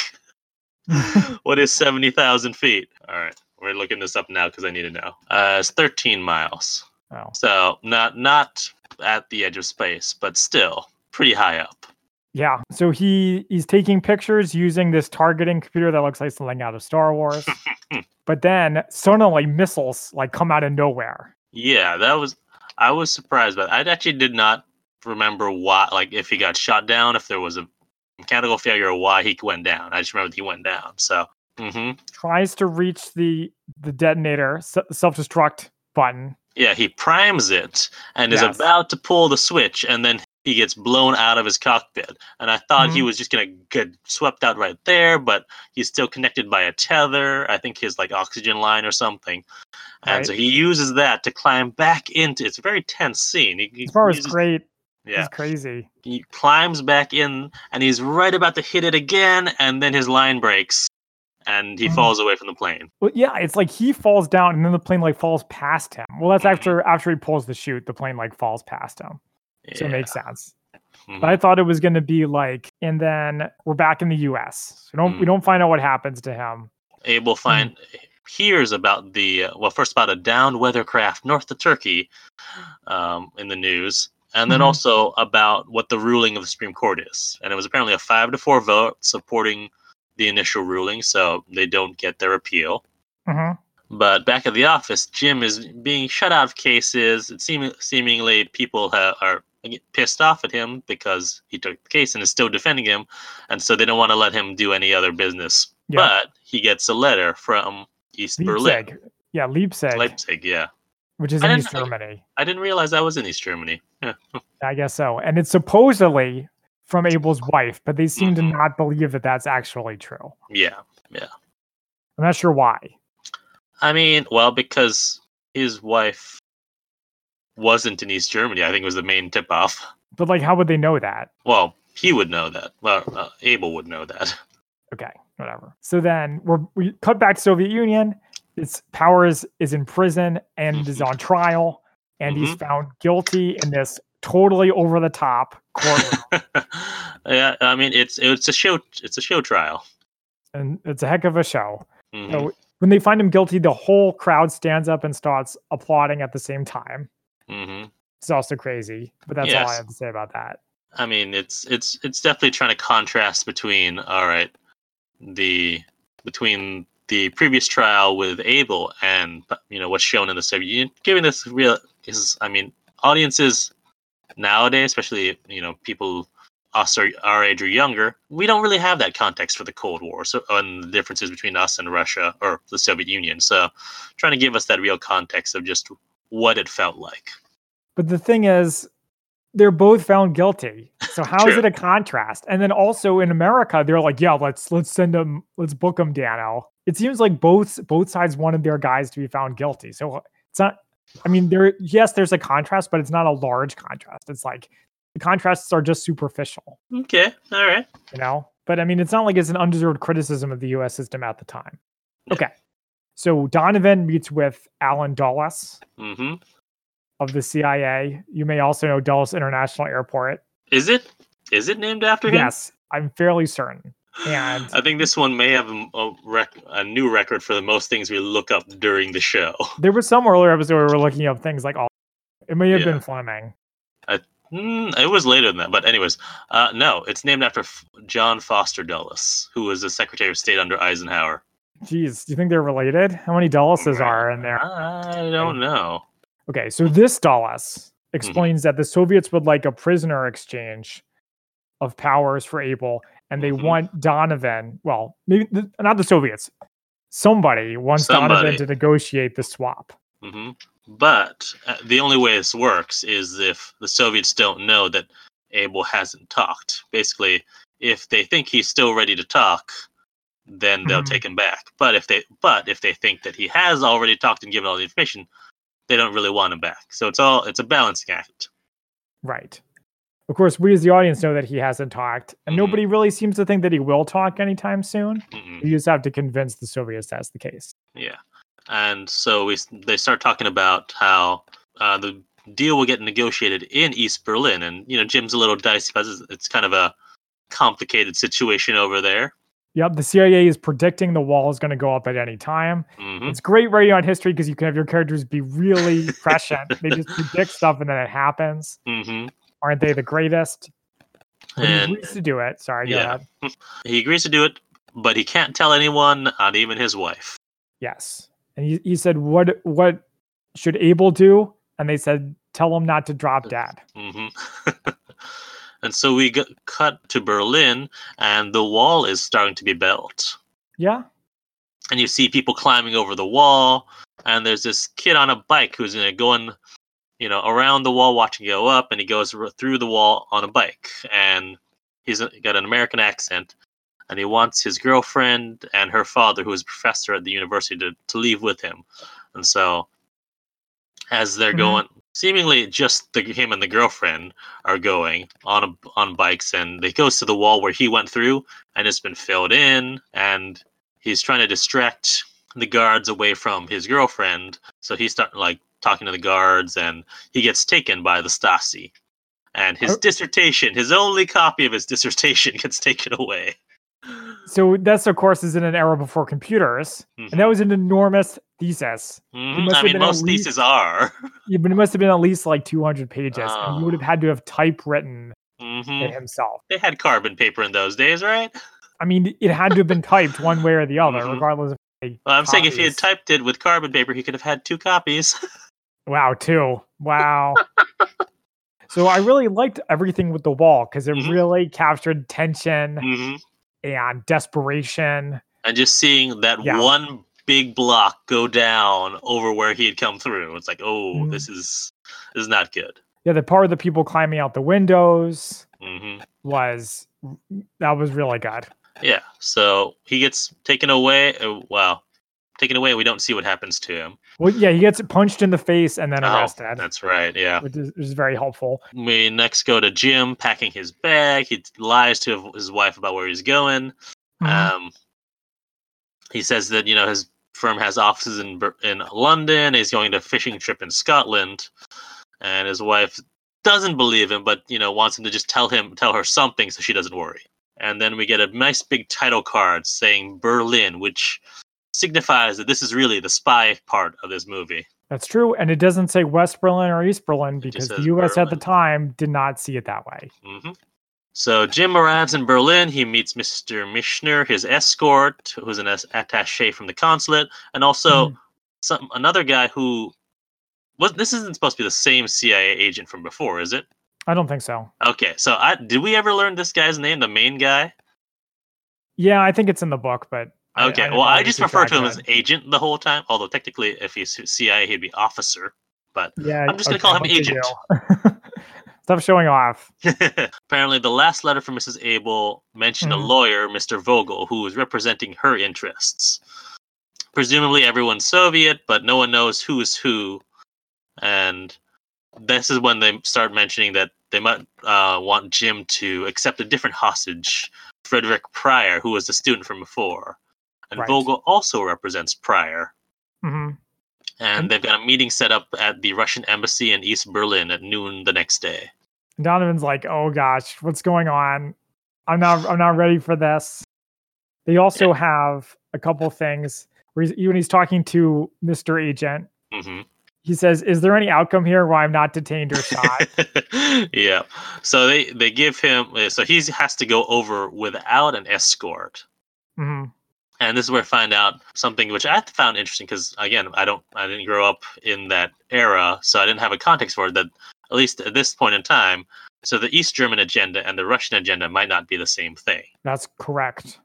what is seventy thousand feet? All right, we're looking this up now because I need to know. Uh, it's thirteen miles. Oh, So not not at the edge of space, but still pretty high up. Yeah. So he he's taking pictures using this targeting computer that looks like something out of Star Wars. but then suddenly missiles like come out of nowhere. Yeah, that was. I was surprised, but I actually did not remember why. Like if he got shot down, if there was a mechanical failure, or why he went down. I just remember he went down. So. mm-hmm. Tries to reach the the detonator self destruct button. Yeah, he primes it and is about to pull the switch, and then he gets blown out of his cockpit. And I thought he Mhm. was just gonna get swept out right there, but he's still connected by a tether. I think his like oxygen line or something. And Right. so he uses that to climb back into. It's a very tense scene. He, he As far as great, yeah, it's crazy. he climbs back in, and he's right about to hit it again, and then his line breaks, and he Mhm. falls away from the plane. Well, yeah, it's like he falls down and then the plane like falls past him. Well, that's Mhm. after after he pulls the chute, the plane like falls past him. So it makes sense. Mhm. But I thought it was going to be like, and then we're back in the U.S. We don't we Mm. don't find out what happens to him. Abel find hears about the uh, well first about a downed weathercraft north of Turkey um, in the news, and then Mhm. also about what the ruling of the Supreme Court is, and it was apparently a five to four vote supporting the initial ruling, so they don't get their appeal. hmm But back at the office, Jim is being shut out of cases. It seem, seemingly people ha- are pissed off at him because he took the case and is still defending him, and so they don't want to let him do any other business. Yeah. But he gets a letter from East Berlin, yeah, Leipzig, Leipzig. Yeah, which is I in East Germany. I didn't realize that was in East Germany. Yeah. I guess so. And it's supposedly from Abel's wife, but they seem Mhm. to not believe that that's actually true. Yeah, yeah. I'm not sure why. I mean, well, because his wife wasn't in East Germany. I think it was the main tip off. But like, how would they know that? Well, he would know that. Well, uh, Abel would know that. Okay, whatever. So then we're we cut back to Soviet Union. Its Powers is in prison and is on trial, and he's found guilty in this totally over the top courtroom. yeah, I mean it's it's a show it's a show trial. and it's a heck of a show. Mhm. So when they find him guilty, the whole crowd stands up and starts applauding at the same time. Mhm. It's also crazy, but that's all I have to say about that. I mean it's it's it's definitely trying to contrast between all right the between the previous trial with Abel and you know what's shown in the Soviet Union, giving this real is I mean audiences nowadays, especially you know people us or our age or younger, we don't really have that context for the Cold War, so and the differences between us and Russia or the Soviet Union. So trying to give us that real context of just what it felt like. But the thing is, they're both found guilty. So how is it a contrast? And then also in America, they're like, yeah, let's let's send them, let's book them, Danno. It seems like both both sides wanted their guys to be found guilty. So it's not. I mean, there yes, there's a contrast, but it's not a large contrast. It's like the contrasts are just superficial, Okay, all right. you know. But I mean, it's not like it's an undeserved criticism of the U.S. system at the time. Okay, so Donovan meets with Allen Dulles hmm of the CIA. You may also know Dulles International Airport. Is it is it named after him? Yes, I'm fairly certain. And I think this one may have a, a, rec- a new record for the most things we look up during the show. there was some earlier episode where we were looking up things like all. It may have Yeah. been Fleming. Hmm, it was later than that, but anyways, uh, no, it's named after F- John Foster Dulles, who was the Secretary of State under Eisenhower. Geez, do you think they're related? How many Dulleses are in there? I don't know. Okay, so this Dulles Mm-hmm. explains that the Soviets would like a prisoner exchange of powers for Abel, and they Mhm. want Donovan. Well, maybe the, not the Soviets. Somebody wants Somebody. Donovan to negotiate the swap. hmm But uh, the only way this works is if the Soviets don't know that Abel hasn't talked. Basically, if they think he's still ready to talk, then they'll Mhm. take him back. But if they but if they think that he has already talked and given all the information, they don't really want him back. So it's all it's a balancing act. Right. Of course, we as the audience know that he hasn't talked, and Mhm. nobody really seems to think that he will talk anytime soon. Mm-mm. You just have to convince the Soviets that's the case. Yeah, and so we they start talking about how uh, the deal will get negotiated in East Berlin, and you know Jim's a little dicey because it's kind of a complicated situation over there. Yep, the CIA is predicting the wall is going to go up at any time. hmm It's great writing on history because you can have your characters be really prescient. They just predict stuff and then it happens. hmm Aren't they the greatest? But he agrees to do it. Sorry, yeah. he agrees to do it, but he can't tell anyone, not even his wife. Yes. And he, he said, What what should Abel do? And they said, Tell him not to drop dead. hmm and so we got cut to Berlin, and the wall is starting to be built. Yeah. and you see people climbing over the wall and there's this kid on a bike who's going you know around the wall watching it go up and he goes through the wall on a bike and he's got an american accent and he wants his girlfriend and her father who is a professor at the university to, to leave with him and so as they're Mhm. going seemingly just the, him and the girlfriend are going on a, on bikes and they goes to the wall where he went through and it's been filled in and he's trying to distract the guards away from his girlfriend. So he's starting like talking to the guards, and he gets taken by the Stasi. And his Oh. dissertation, his only copy of his dissertation, gets taken away. So that's of course is in an era before computers. And that was an enormous thesis. Mhm. must I have mean, been most least- theses are. Yeah, but it must have been at least like 200 pages. and he would have Oh. had to have typewritten hmm it himself. They had carbon paper in those days, right? I mean, it had to have been typed one way or the other, Mhm. regardless of. Well, I'm saying if he had typed it with carbon paper, he could have had two copies. Wow, two. Wow. so I really liked everything with the wall because it Mhm. really captured tension hmm and desperation. And just seeing that Yeah. one big block go down over where he had come through, it's like, oh, Mhm. this is this is not good. Yeah, the part of the people climbing out the windows hmm was that was really good. Yeah. So he gets taken away. Wow, well, taken away. We don't see what happens to him. Well, yeah, he gets punched in the face and then Oh, arrested, that's right. Yeah. which, is, which is very helpful. We next go to Jim packing his bag. He lies to his wife about where he's going. Mhm. Um, he says that you know his firm has offices in in London. He's going to a fishing trip in Scotland, and his wife doesn't believe him, but you know wants him to just tell him tell her something so she doesn't worry. And then we get a nice big title card saying Berlin, which signifies that this is really the spy part of this movie. That's true, and it doesn't say West Berlin or East Berlin because the U.S. at the time did not see it that way. hmm So Jim arrives in Berlin. He meets Mr. Mischner, his escort, who's an attaché from the consulate, and also Mhm. some another guy who was. This isn't supposed to be the same CIA agent from before, is it? I don't think so. Okay, so I did we ever learn this guy's name, the main guy? Yeah, I think it's in the book, but Okay, didn't well, I just refer to him as agent the whole time. Although technically, if he's CIA, he'd be officer. But Yeah, I'm just gonna call him agent. do. Stop showing off. apparently, the last letter from Mrs. Abel mentioned Mhm. a lawyer, Mr. Vogel, who was representing her interests. Presumably, everyone's Soviet, but no one knows who is who. And this is when they start mentioning that they might uh, want Jim to accept a different hostage, Frederick Pryor, who was a student from before. And Right. Vogel also represents Pryor. hmm And they've got a meeting set up at the Russian embassy in East Berlin at noon the next day. Donovan's like, "Oh gosh, what's going on? I'm not. I'm not ready for this." They also have a couple things where he's, when he's talking to Mr. Agent, hmm he says, "Is there any outcome here where I'm not detained or shot?" yeah. So they they give him so he has to go over without an escort. hmm And this is where I find out something which I found interesting because again, I don't I didn't grow up in that era, so I didn't have a context for it that at least at this point in time, so the East German agenda and the Russian agenda might not be the same thing. That's correct,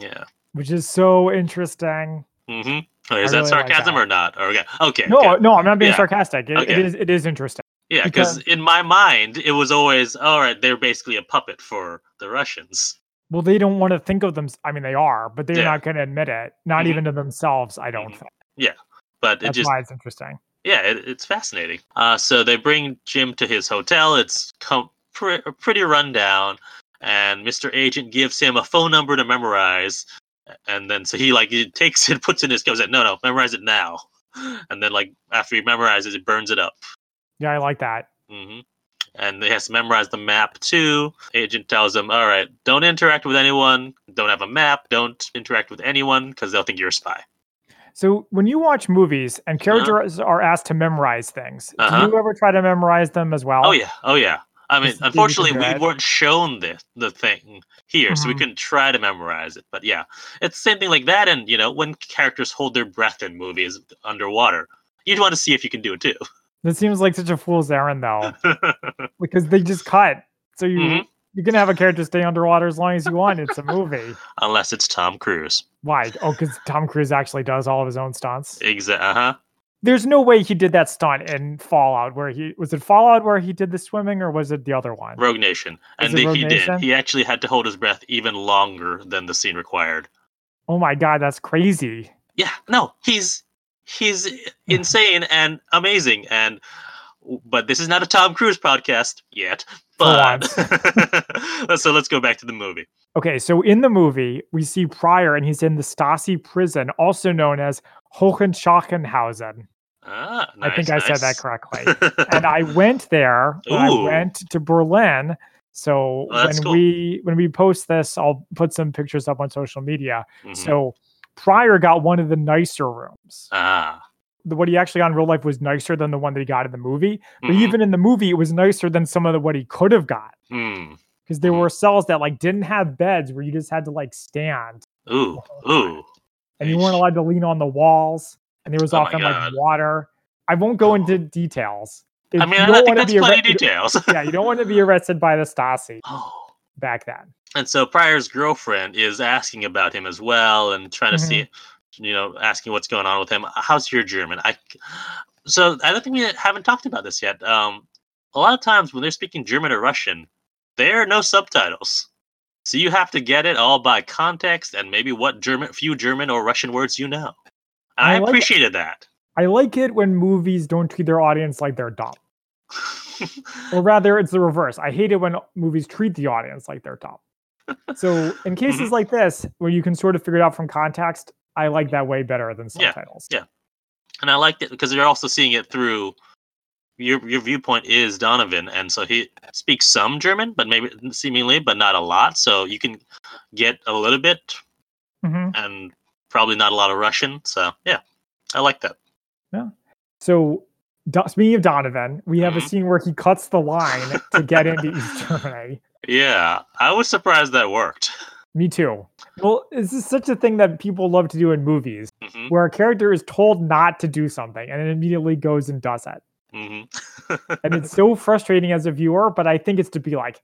Yeah. which is so interesting. Mm-hmm. Is I that really like sarcasm that. or not? Or, okay. Okay. No, good. no, I'm not being Yeah. sarcastic. It, it Okay. is. It is interesting. Yeah, because in my mind, it was always all right. They're basically a puppet for the Russians. Well, they don't want to think of them. I mean, they are, but they're Yeah. not going to admit it. Not Mhm. even to themselves. I don't Mhm. think. Yeah, but it just why it's interesting. yeah, it, it's fascinating. Uh, so they bring Jim to his hotel. It's com- pre- pretty rundown, and Mr. Agent gives him a phone number to memorize, and then so he like he takes it, puts it in his goes, no, no, memorize it now, and then like after he memorizes, it burns it up. Yeah, I like that. hmm And he has to memorize the map too. Agent tells him, "All right, don't interact with anyone. Don't have a map. Don't interact with anyone because they'll think you're a spy." So when you watch movies and characters are asked to memorize things, Uh-huh. do you ever try to memorize them as well? Oh yeah, oh yeah. I mean, Just so you can unfortunately, we weren't shown the the thing here, so we Mhm. couldn't try to memorize it. But yeah, it's the same thing like that. And you know, when characters hold their breath in movies underwater, you'd want to see if you can do it too. That seems like such a fool's errand, though, because they just cut. So you Mhm. you can have a character stay underwater as long as you want. It's a movie. Unless it's Tom Cruise. Why? Oh, because Tom Cruise actually does all of his own stunts. Exactly. Uh huh. There's no way he did that stunt in Fallout. Where he was it Fallout where he did the swimming, or was it the other one? Rogue Nation, and the, Rogue he Nation? did. He actually had to hold his breath even longer than the scene required. Oh my god, that's crazy. Yeah, no, he's he's insane and amazing and but this is not a Tom Cruise podcast yet. But so let's go back to the movie. Okay, so in the movie, we see Pryor, and he's in the Stasi prison, also known as Hohenschachenhausen. Ah, I think nice, I said that correctly. and I went there I went to Berlin. So that's when cool. we when we post this, I'll put some pictures up on social media. Mhm. So Pryor got one of the nicer rooms. ah, The, what he actually got in real life was nicer than the one that he got in the movie. But mhm, even in the movie, it was nicer than some of the, what he could have got mm. because there Mhm. were cells that like didn't have beds where you just had to like stand ooh, ooh. and you weren't allowed to lean on the walls and there was Oh often like water. I won't go Oh. into details. If I mean, I think that's plenty arre- details. yeah, you don't want to be arrested by the Stasi oh. Back then. And so Pryor's girlfriend is asking about him as well and trying to see, Mm-hmm. you know, asking what's going on with him. How's your German? I so I don't think we haven't talked about this yet. Um, a lot of times when they're speaking German or Russian, there are no subtitles, so you have to get it all by context and maybe what German, few German or Russian words you know. I I, like- appreciated that. I like it when movies don't treat their audience like they're dumb. Or rather, it's the reverse. I hate it when movies treat the audience like they're dumb. So, in cases Mm-hmm. like this, where you can sort of figure it out from context, I like that way better than subtitles. yeah. and I liked it because you're also seeing it through your your viewpoint is Donovan, and so he speaks some German, but maybe seemingly, but not a lot. So you can get a little bit, hmm and probably not a lot of Russian. So yeah, I like that. Yeah. So, speaking of Donovan, we have a Mhm. scene where he cuts the line to get into East Germany. Yeah, I was surprised that worked. Me too. Well, this is such a thing that people love to do in movies, hmm where a character is told not to do something and it immediately goes and does it. hmm And it's so frustrating as a viewer, but I think it's to be like,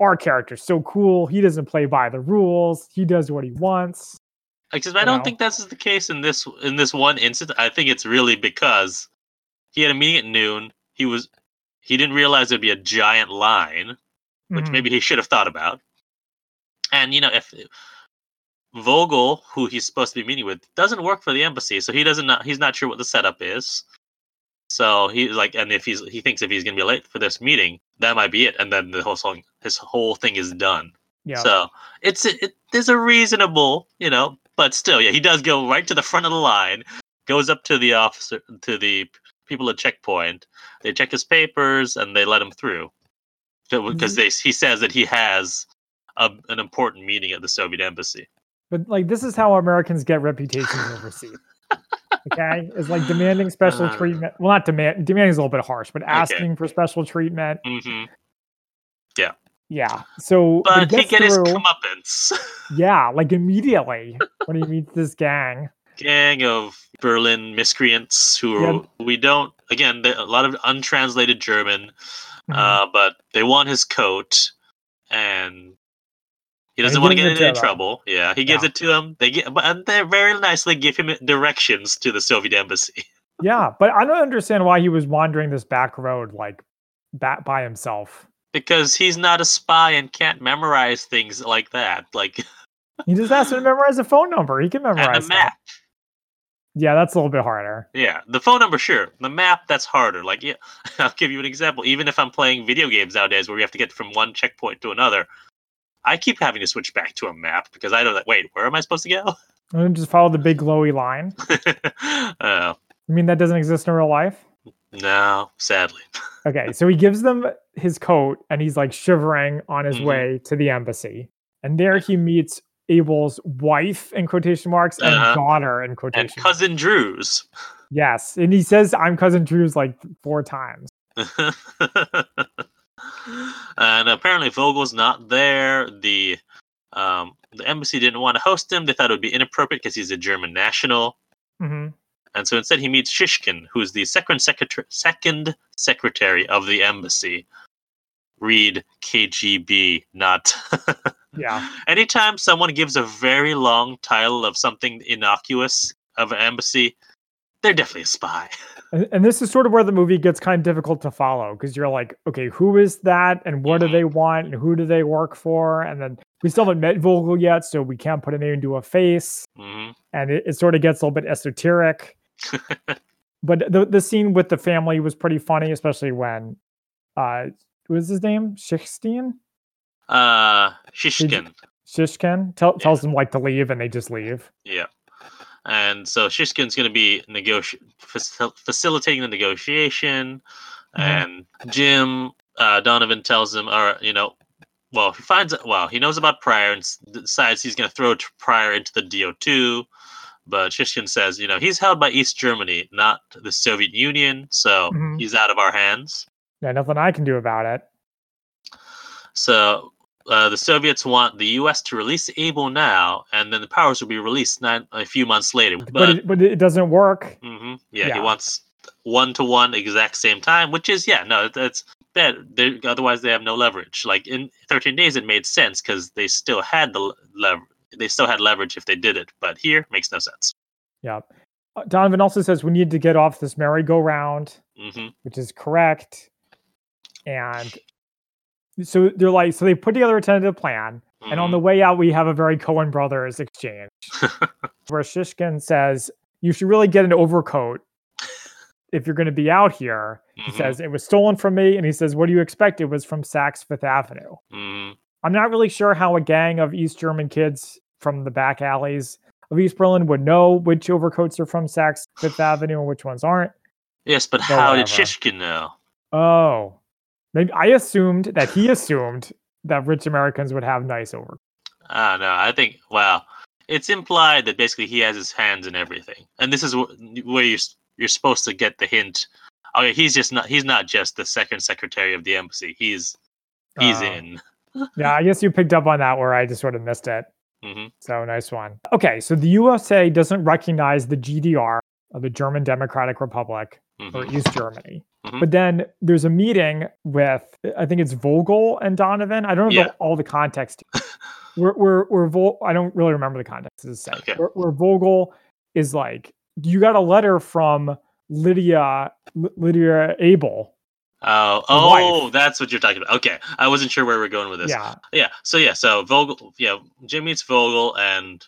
our character's so cool. He doesn't play by the rules. He does what he wants. Because I don't know. think that's the case in this in this one instance. I think it's really because he had a meeting at noon. He was he didn't realize there'd be a giant line, which Mhm. maybe he should have thought about. And you know, if Vogel, who he's supposed to be meeting with, doesn't work for the embassy, so he doesn't know he's not sure what the setup is. So he's like, and if he's he thinks if he's gonna be late for this meeting, that might be it, and then the whole song, his whole thing is done. Yeah. So it's it, there's a reasonable, you know, but still, yeah, he does go right to the front of the line, goes up to the officer, to the people at checkpoint. They check his papers and they let him through, because they he says that he has a, an important meeting at the Soviet embassy. But like this is how Americans get reputations overseas. okay, is like demanding special Uh. treatment. Well, not demand. Demanding is a little bit harsh, but asking for special treatment. hmm Yeah. So, But he gets get his through- comeuppance. yeah, like immediately when he meets this gang. Gang of Berlin miscreants who we don't. Again, a lot of untranslated German. Mhm. Uh, but they want his coat, and he doesn't want to get into to any them. trouble. Yeah, he gives Yeah. it to them. They get, but and they very nicely give him directions to the Soviet embassy. yeah, but I don't understand why he was wandering this back road like back by himself. because he's not a spy and can't memorize things like that. Like He just has to memorize a phone number. He can and memorize the that. Yeah, that's a little bit harder. Yeah, the phone number, sure. The map, that's harder. Like, yeah, I'll give you an example. Even if I'm playing video games nowadays, where we have to get from one checkpoint to another, I keep having to switch back to a map because I don't. like, Wait, where am I supposed to go? And just follow the big glowy line. uh, You mean that doesn't exist in real life? no, sadly. Okay, so he gives them his coat and he's like shivering on his Mhm. way to the embassy. And there he meets Abel's wife in quotation marks and Uh-huh. daughter in And quotation marks. cousin Drew's. Yes. And he says, I'm cousin Drew's like four times. and apparently Vogel's not there. The um, the embassy didn't want to host him. They thought it would be inappropriate because he's a German national. hmm And so instead, he meets Shishkin, who's the second secretary, second secretary of the embassy. Read KGB, not. Yeah. Anytime someone gives a very long title of something innocuous of an embassy, they're definitely a spy. And, and this is sort of where the movie gets kind of difficult to follow because you're like, okay, who is that and what do Mhm. they want and who do they work for? And then we still haven't met Vogel yet, so we can't put a name to a face. hmm And it, it sort of gets a little bit esoteric. but the, the scene with the family was pretty funny, especially when, uh, what was his name? Shishkin? Uh, Shishkin. Shishkin tell, tells them like to leave and they just leave. Yeah. And so Shishkin's going to be negoti- facil- facilitating the negotiation. Mhm. And Jim uh, Donovan tells him, or, you know, well, he finds well, he knows about Pryor and decides he's going to throw Pryor into the DO2. But Shishkin says, you know, he's held by East Germany, not the Soviet Union. So Mhm. he's out of our hands. Yeah, nothing I can do about it. So uh, the Soviets want the U.S. to release Abel now, and then the powers will be released nine, a few months later. But, But, it, but it doesn't work. hmm yeah, Yeah. he wants one to one exact same time, which is yeah, no, that's bad. They, otherwise, they have no leverage. Like in 13 days, it made sense because they still had the lever. They still had leverage if they did it, but here makes no sense. Yeah. Uh, Donovan also says we need to get off this merry-go-round. hmm which is correct. And so they're like, so they put together a tentative plan. And Mm-hmm. on the way out, we have a very Coen Brothers exchange where Shishkin says, You should really get an overcoat if you're going to be out here. He Mhm. says, It was stolen from me. And he says, What do you expect? It was from Saks Fifth Avenue. Mhm. I'm not really sure how a gang of East German kids from the back alleys of East Berlin would know which overcoats are from Saks Fifth Avenue and which ones aren't. Yes, but But how did. Shishkin know? Oh, maybe I assumed that he assumed that rich Americans would have nice over. Ah, no, I think, well, it's implied that basically he has his hands in everything. And this is wh- where you're, you're supposed to get the hint. Oh, yeah, he's just not, he's not just the second secretary of the embassy. He's, he's Oh. in. Yeah, I guess you picked up on that where I just sort of missed it. hmm So nice one. Okay, so the USA doesn't recognize the GDR, or the German Democratic Republic, or hmm East Germany. Mhm. But then there's a meeting with I think it's Vogel and Donovan. I don't know Yeah. all the context. Where where where Vol- I don't really remember the context of the say. Okay. Where, where Vogel is like, you got a letter from Lydia L- Lydia Abel. Oh, oh, wife. that's what you're talking about. Okay. I wasn't sure where we're going with this. Yeah. Yeah. So yeah. So Vogel. Yeah. Jim meets Vogel, and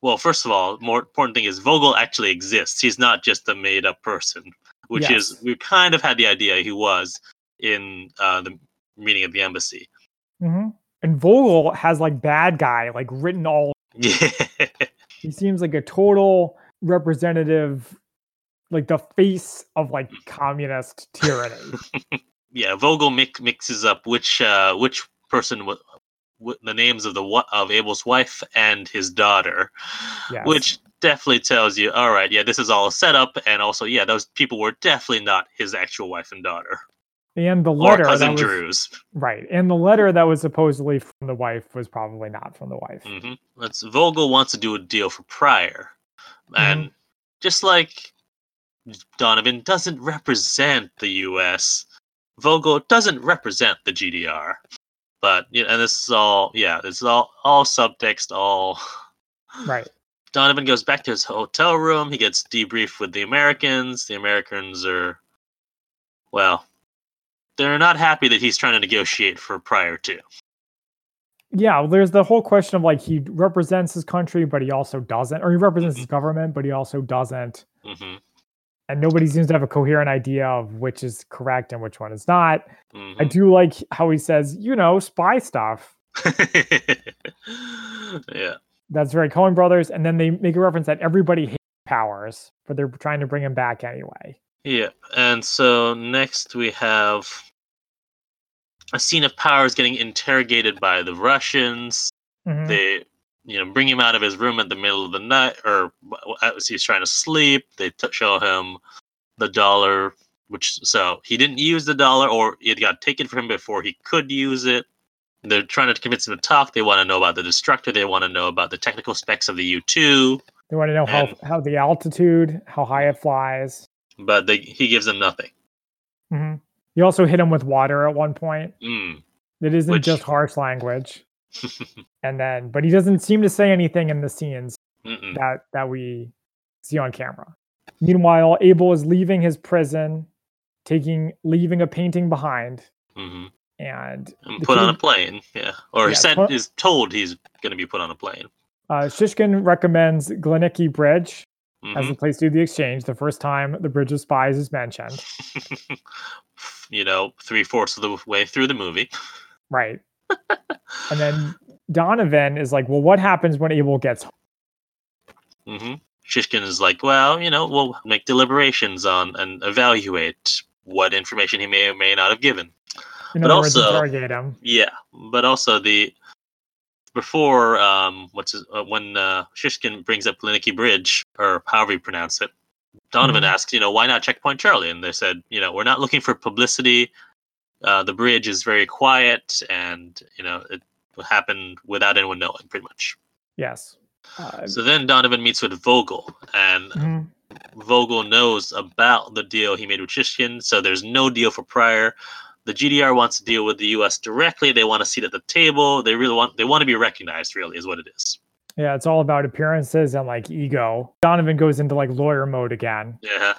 well, first of all, more important thing is Vogel actually exists. He's not just a made-up person, which is we kind of had the idea he was in uh, the meeting at the embassy. hmm And Vogel has like bad guy like written all. Yeah. He seems like a total representative, like the face of like communist tyranny. yeah. Vogel mix, mixes up which uh, which person the names of the of Abel's wife and his daughter, Yes. which definitely tells you, all right, yeah, this is all a setup, and also, yeah, those people were definitely not his actual wife and daughter and the or letter cousin that was, Drew's. right, and the letter that was supposedly from the wife was probably not from the wife. hmm Let's Vogel wants to do a deal for Pryor, and just like Donovan doesn't represent the U.S., Vogel doesn't represent the GDR. But you know, and this is all yeah, this is all all subtext, all. Right. Donovan goes back to his hotel room. He gets debriefed with the Americans. The Americans are, well, they're not happy that he's trying to negotiate for Pryor to. Yeah, well, there's the whole question of like he represents his country, but he also doesn't, or he represents his government, but he also doesn't. hmm And nobody seems to have a coherent idea of which is correct and which one is not. hmm I do like how he says, you know, spy stuff. yeah. That's very Coen Brothers. And then they make a reference that everybody hates powers, but they're trying to bring him back anyway. Yeah. And so next we have a scene of Powers getting interrogated by the Russians. Mhm. They, you know, bring him out of his room at the middle of the night, or as he's trying to sleep. They t- show him the dollar, which so he didn't use the dollar, or it got taken from him before he could use it. They're trying to convince him to talk. They want to know about the destructor. They want to know about the technical specs of the U two, They want to know how, And- how the altitude, how high it flies. but they, he gives them nothing. hmm You also hit him with water at one point. Mm. It isn't Which- just harsh language. And then, but he doesn't seem to say anything in the scenes Mm-mm. that that we see on camera. Meanwhile, Abel is leaving his prison, taking leaving a painting behind, hmm and And put on a plane. Yeah, or Yeah, said put- is told he's going to be put on a plane. uh, Shishkin recommends Glienicke Bridge as Mhm. the place to do the exchange. The first time the Bridge of Spies is mentioned, you know, three fourths of the way through the movie. right? And then Donovan is like, "Well, what happens when Abel gets home?" hmm Shishkin is like, well, you know, we'll make deliberations on and evaluate what information he may or may not have given. In But words, also- him. Yeah, but also the before um what's his, uh, when uh, Shishkin brings up Glienicke Bridge or however you pronounce it, Donovan Mhm. asks, you know, why not Checkpoint Charlie? And they said, you know, we're not looking for publicity. Uh, the bridge is very quiet, and you know, it happened without anyone knowing, pretty much. Yes. Uh, So then Donovan meets with Vogel, and mhm. Vogel knows about the deal he made with Shishkin, so there's no deal for Pryor. The GDR wants to deal with the U.S. directly. They want a seat at the table. They really want they want to be recognized. Really, is what it is. Yeah, it's all about appearances and like ego. Donovan goes into like lawyer mode again Yeah.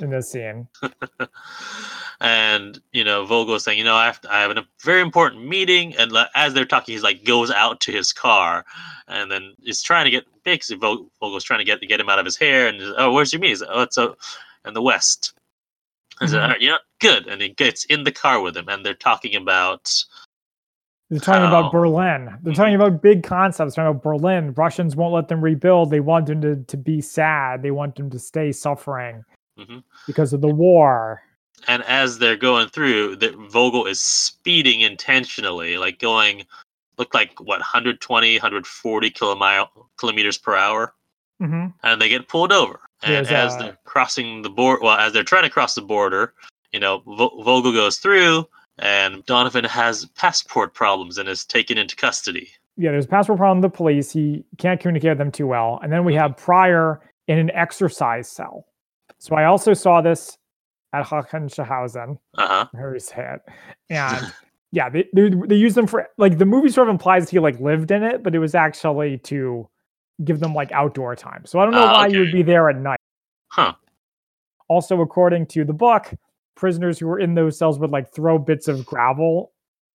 in this scene. and you know, Vogel is saying, you know, I have, I have a very important meeting, and as they're talking, he's like goes out to his car, and then he's trying to get basically Vog- Vogel's trying to get get him out of his hair, and oh, where's your meeting? He's like, oh, it's uh in the west. I said, Mhm. all right, yeah, good, and he gets in the car with him, and they're talking about They're talking How? about Berlin. They're talking about big concepts. Talking about Berlin. Russians won't let them rebuild. They want them to, to be sad. They want them to stay suffering Mhm. because of the war. And as they're going through, the Vogel is speeding intentionally, like going, look like what 120, 140 kilomile, kilometers per hour, hmm and they get pulled over. And There's, as uh, they're crossing the border, well, as they're trying to cross the border, you know, Vo- Vogel goes through, and Donovan has passport problems and is taken into custody. Yeah, there's a passport problem with the police. He can't communicate with them too well. And then we have Pryor in an exercise cell. So I also saw this at Hohenschausen. Uh huh. How do you say it? And yeah, they, they they use them for like the movie sort of implies he like lived in it, but it was actually to give them like outdoor time. So I don't know Ah, why you would be there at night. Huh. Also, according to the book, prisoners who were in those cells would like throw bits of gravel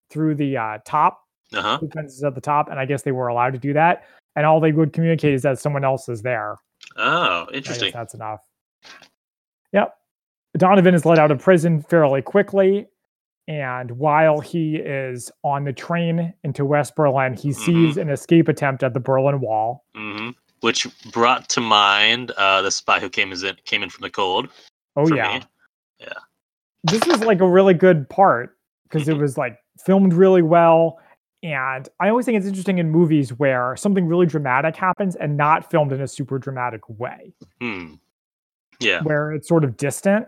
through the uh, top, Uh huh. fences at the top, and I guess they were allowed to do that. And all they would communicate is that someone else is there. Oh, I guess interesting. that's enough. Yep. Donovan is let out of prison fairly quickly. And while he is on the train into West Berlin, he Mhm. sees an escape attempt at the Berlin Wall. hmm Which brought to mind uh, the spy who came in came in from the cold. Oh, yeah. me. This was like a really good part because it Mhm. was like filmed really well. And I always think it's interesting in movies where something really dramatic happens and not filmed in a super dramatic way, Hmm. Yeah. where it's sort of distant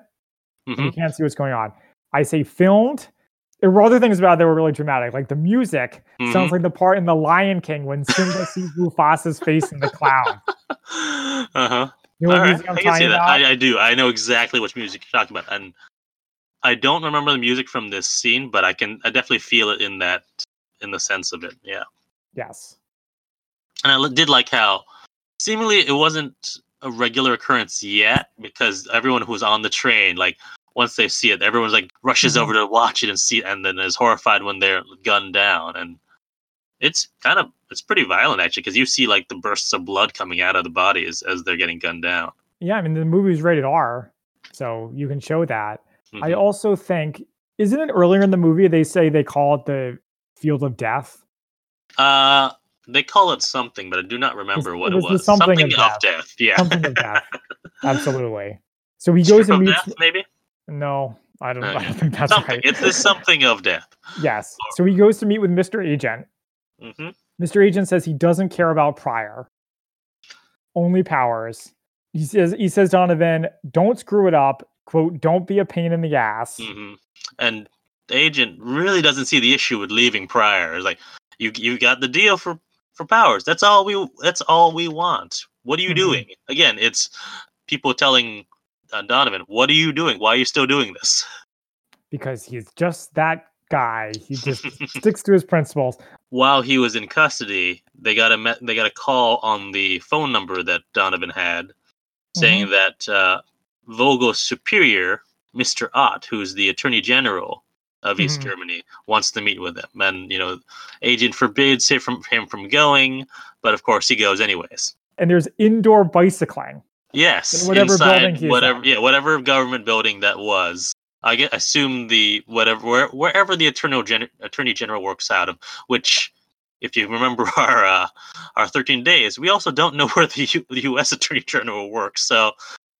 and hmm you can't see what's going on. I say filmed. There were other things about it that were really dramatic, like the music Mm-hmm. sounds like the part in The Lion King when Simba sees Mufasa's face in the cloud. uh huh. You know All right, I'm can see that. I, I do. I know exactly which music you're talking about, and I don't remember the music from this scene, but I can. I definitely feel it in that, in the sense of it. Yeah, yes. and I did like how, seemingly, it wasn't a regular occurrence yet because everyone who was on the train, like once they see it, everyone's like rushes Mhm. over to watch it and see, and then is horrified when they're gunned down. And it's kind of it's pretty violent actually because you see like the bursts of blood coming out of the bodies as they're getting gunned down. Yeah, I mean the movie's rated R, so you can show that. I Mhm. also think isn't it earlier in the movie they say they call it the field of death? Uh, they call it something, but I do not remember it what it was was. the something of of death. Yeah. Something of death. Absolutely. So he Strip goes and meets death, maybe No, I don't, I don't think that's something. right. It's the something of death. yes. So he goes to meet with Mr. Agent. hmm Mr. Agent says he doesn't care about Pryor. Only powers. He says he says Donovan, don't screw it up. Quote, don't be a pain in the ass. hmm And agent really doesn't see the issue with leaving Pryor. It's like you you got the deal for for powers. That's all we that's all we want. What are you Mhm. doing? Again, it's people telling uh, Donovan, "What are you doing? Why are you still doing this?" Because he's just that guy. He just sticks to his principles. While he was in custody, they got a me- they got a call on the phone number that Donovan had, saying that uh, Vogel's superior, Mister Ott, who's the Attorney General of East Mhm. Germany, wants to meet with him, and you know, agent forbids him from him from going, but of course he goes anyways. And there's indoor bicycling. Yes, In whatever inside whatever yeah whatever government building that was. I get assume the whatever where, wherever the attorney gen, attorney general works out of. Which, if you remember our uh, our thirteen days, we also don't know where the, U, the U.S. attorney general works. So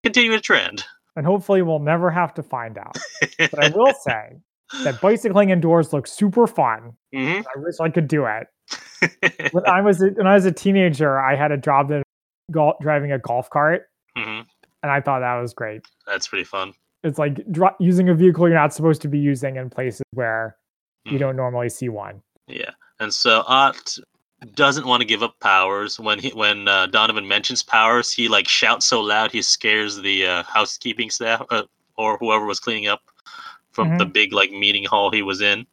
continue the trend. And hopefully we'll never have to find out. But I will say that bicycling indoors looks super fun. hmm I wish I could do it. When I was a, when I was a teenager, I had a job in gol- driving a golf cart, hmm and I thought that was great. That's pretty fun. It's like using a vehicle you're not supposed to be using in places where you Mhm. don't normally see one. Yeah, and so Ott doesn't want to give up powers. When he when uh, Donovan mentions powers, he like shouts so loud he scares the uh, housekeeping staff uh, or whoever was cleaning up from the big like meeting hall he was in.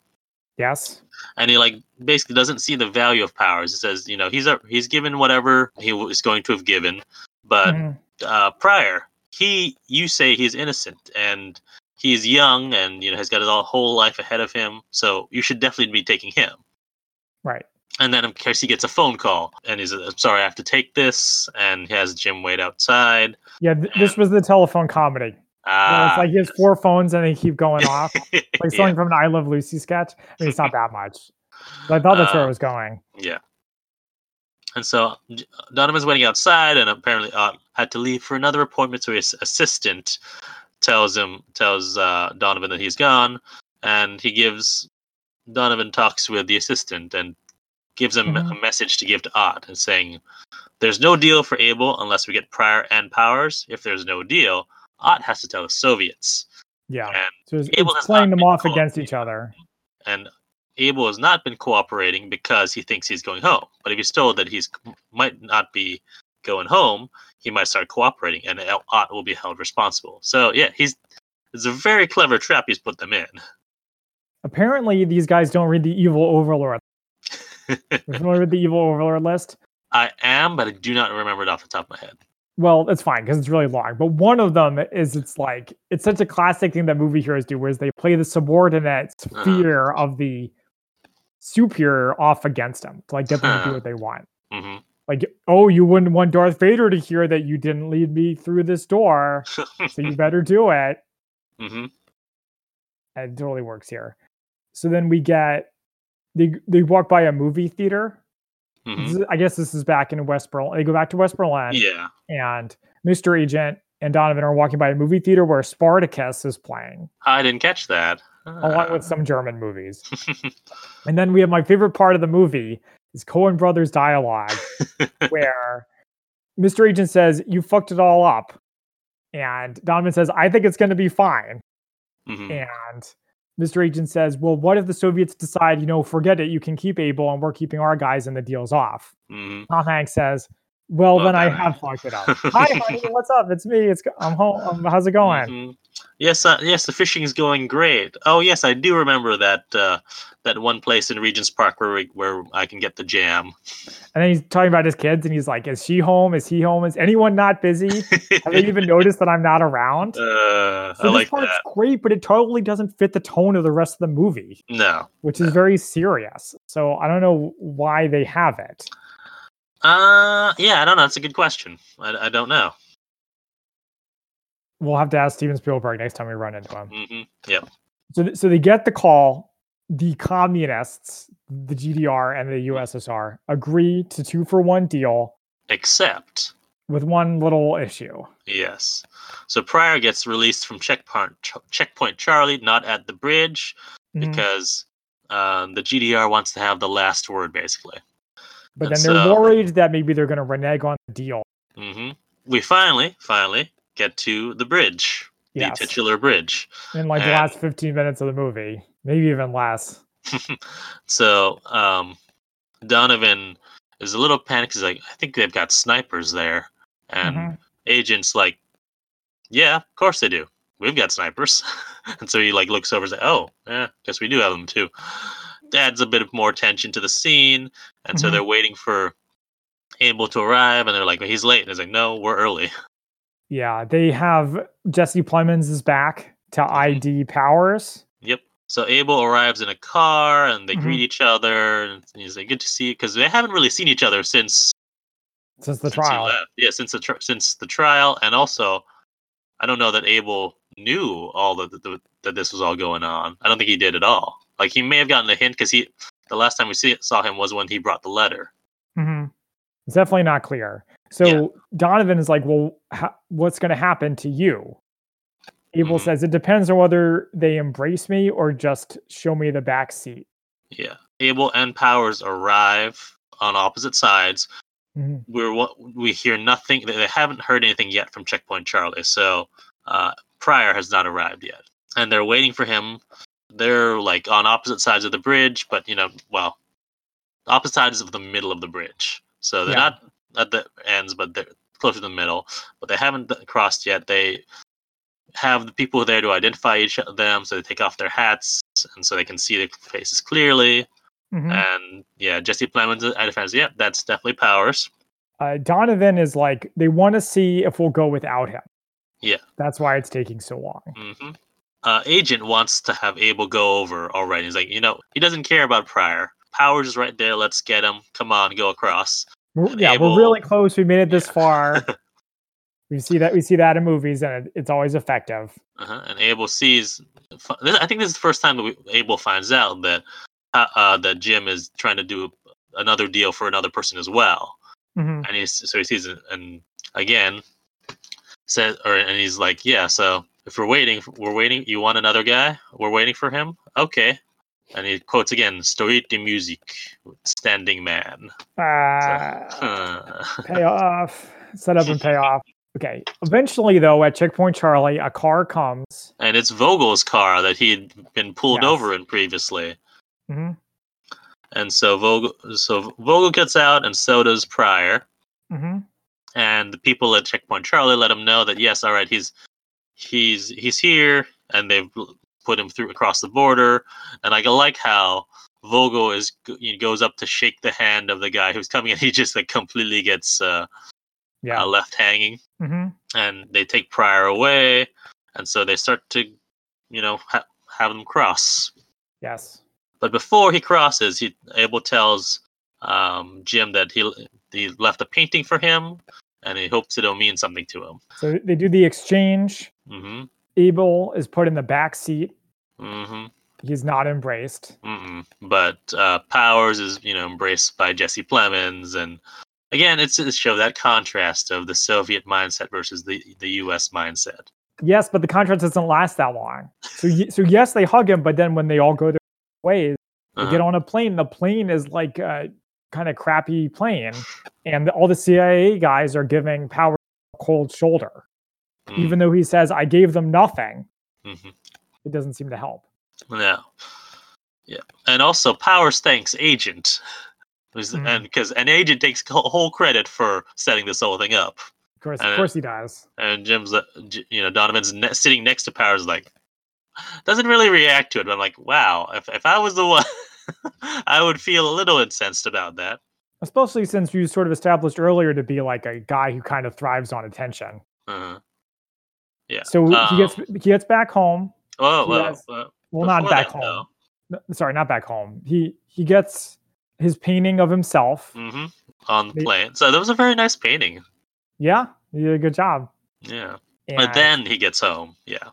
Yes. And he like basically doesn't see the value of powers. He says, you know, he's a, he's given whatever he was going to have given, but Mhm. Uh, Pryor he you say he's innocent and he's young and you know has got his whole life ahead of him. So you should definitely be taking him. Right. And then of course he gets a phone call and he's I'm sorry I have to take this and he has Jim wait outside. Yeah, th- this was the telephone comedy. where Ah, it's like he has four phones and they keep going off, like yeah, something from an I Love Lucy sketch. I mean, it's not that much, but I thought that's where Uh, it was going. yeah. And so Donovan's waiting outside and apparently uh, had to leave for another appointment. So his assistant tells him tells uh, Donovan that he's gone, and he gives Donovan talks with the assistant and gives him a Mhm. message to give to Ott and saying, "There's no deal for Abel unless we get Pryor and Powers. If there's no deal, Ott has to tell the Soviets." Yeah, And so it's, Abel it's playing them off against each other. and Abel has not been cooperating because he thinks he's going home. But if he's told that he's might not be going home, he might start cooperating, and Ott will be held responsible. So yeah, he's it's a very clever trap he's put them in. Apparently, these guys don't read the evil overlord. Familiar with the evil overlord list? I am, but I do not remember it off the top of my head. Well, it's fine because it's really long. But one of them is it's like it's such a classic thing that movie heroes do, whereas they play the subordinate Uh-huh. fear of the superior off against them to like get them to do what they want. hmm Like, oh, you wouldn't want Darth Vader to hear that you didn't lead me through this door, so you better do it. hmm And it totally works here. So then we get they they walk by a movie theater. hmm is- I guess this is back in West Berlin. They go back to West Berlin. Yeah. and Mr. Agent and Donovan are walking by a movie theater where Spartacus is playing, I didn't catch that. Along with some German movies. And then we have my favorite part of the movie is Coen Brothers dialogue, where Mr. Agent says, You fucked it all up. And Donovan says, I think it's going to be fine. Mhm. And Mr. Agent says, Well, what if the Soviets decide, you know, forget it, you can keep Abel and we're keeping our guys and the deal's off? Mhm. Tom Hanks says, Well, then I have fucked it up. Hi, honey, what's up? It's me. It's I'm home. Um, how's it going? Mhm. Yes, uh, yes, the fishing is going great. Oh, yes, I do remember that uh, that one place in Regent's Park where we, where I can get the jam. And then he's talking about his kids, and he's like, "Is she home? Is he home? Is anyone not busy? Have they even noticed that I'm not around?" Uh, So I this like part's that. great, but it totally doesn't fit the tone of the rest of the movie, No. which is very serious. So I don't know why they have it. Uh, yeah, I don't know. That's a good question. I, I don't know. We'll have to ask Steven Spielberg next time we run into him. hmm Yep. So, so they get the call. The communists, the GDR and the USSR, agree to two for one deal Except, with one little issue. yes. So Pryor gets released from checkpoint checkpoint Charlie, not at the bridge, Mhm. because um, the GDR wants to have the last word, basically. But and then they're so- worried that maybe they're going to renege on the deal. hmm We finally, finally get to the bridge, Yes. the titular bridge. in like the last 15 minutes of the movie, maybe even less. so um, Donovan is a little panicked. He's like, I think they've got snipers there. And Mhm. agent's like, Yeah, of course they do. We've got snipers. and so he like looks over and says, Oh, yeah, guess we do have them too. Adds a bit of more tension to the scene. And so Mhm. they're waiting for Abel to arrive and they're like, He's late. And he's like, No, we're early. Yeah, they have Jesse Plemons is back to Mm-hmm. ID Powers. Yep. So Abel arrives in a car and they Mhm. greet each other. And he's like, Good to see you. Because they haven't really seen each other since Since the since trial. Yeah, since the tr- since the trial, and also, I don't know that Abel knew all that that this was all going on. I don't think he did at all. Like he may have gotten a hint because he the last time we see, saw him was when he brought the letter. hmm It's definitely not clear. So Yeah. Donovan is like, well, ha- what's going to happen to you? Abel Mhm. says it depends on whether they embrace me or just show me the back seat. Yeah, Abel and Powers arrive on opposite sides. Mhm. We're we hear nothing. They they haven't heard anything yet from Checkpoint Charlie. So uh, Pryor has not arrived yet, and they're waiting for him. They're like on opposite sides of the bridge, but you know, well, opposite sides of the middle of the bridge. So they're Yeah. not at the ends, but they're closer to the middle. But they haven't crossed yet. They have the people there to identify each of them, so they take off their hats, and so they can see their faces clearly. Mhm. And yeah, Jesse Plemons identifies. Yep, that's definitely Powers. Uh, Donovan is like, they want to see if we'll go without him. Yeah. That's why it's taking so long. hmm Uh, Agent wants to have Abel go over already. He's like, you know, he doesn't care about Pryor. Powers is right there. Let's get him. Come on, go across. We're, yeah, Abel- we're really close. We made it this Yeah. far. we see that we see that in movies, and it, it's always effective. Uh-huh. And Abel sees. I think this is the first time that we, Abel finds out that uh, uh, that Jim is trying to do another deal for another person as well. Mhm. and he's so he sees it and again says or and he's like yeah so if we're waiting we're waiting you want another guy we're waiting for him okay and he quotes again stoikiy muzhik standing man Uh, Huh. payoff, set up and pay off. Okay. Eventually, though, at Checkpoint Charlie, a car comes. and it's vogel's car that he'd been pulled Yes. over in previously Mhm, and so vogel so vogel gets out and so does pryor mhm. and the people at checkpoint charlie let him know that yes all right he's he's he's here and they've put him through across the border and i like how vogel is g- he goes up to shake the hand of the guy who's coming and he just like completely gets uh, Yeah. uh left hanging mhm. and they take pryor away and so they start to you know ha- have him cross Yes. but before he crosses he abel tells um, jim that he he left a painting for him and he hopes it'll mean something to him So they do the exchange. Mm-hmm. Abel is put in the back seat. Mm-hmm. He's not embraced. Mm-mm. But uh, Powers is, you know, embraced by Jesse Plemons, and again, it's to show that contrast of the Soviet mindset versus the the U.S. mindset. Yes, but the contrast doesn't last that long. So, so yes, they hug him, but then when they all go their ways, they Uh-huh. get on a plane. The plane is like a kind of crappy plane, and all the CIA guys are giving Powers a cold shoulder, Mm, even though he says, "I gave them nothing." mhm. It doesn't seem to help. No. Yeah, and also Powers thanks Agent, Mhm. and because an agent takes whole whole credit for setting this whole thing up. Of course, Uh, of course he does. And Jim's, uh, you know, Donovan's ne- sitting next to Powers, like, doesn't really react to it. But I'm like, wow, if, if I was the one, I would feel a little incensed about that. Especially since you sort of established earlier to be like a guy who kind of thrives on attention. Uh-huh. Yeah. So he gets Um, he gets back home. Oh, well, has- well, Well, not back that, home. No, sorry, not back home. He he gets his painting of himself. mhm, on the They- plane. So that was a very nice painting. Yeah, he did a good job. Yeah. And But then he gets home. Yeah.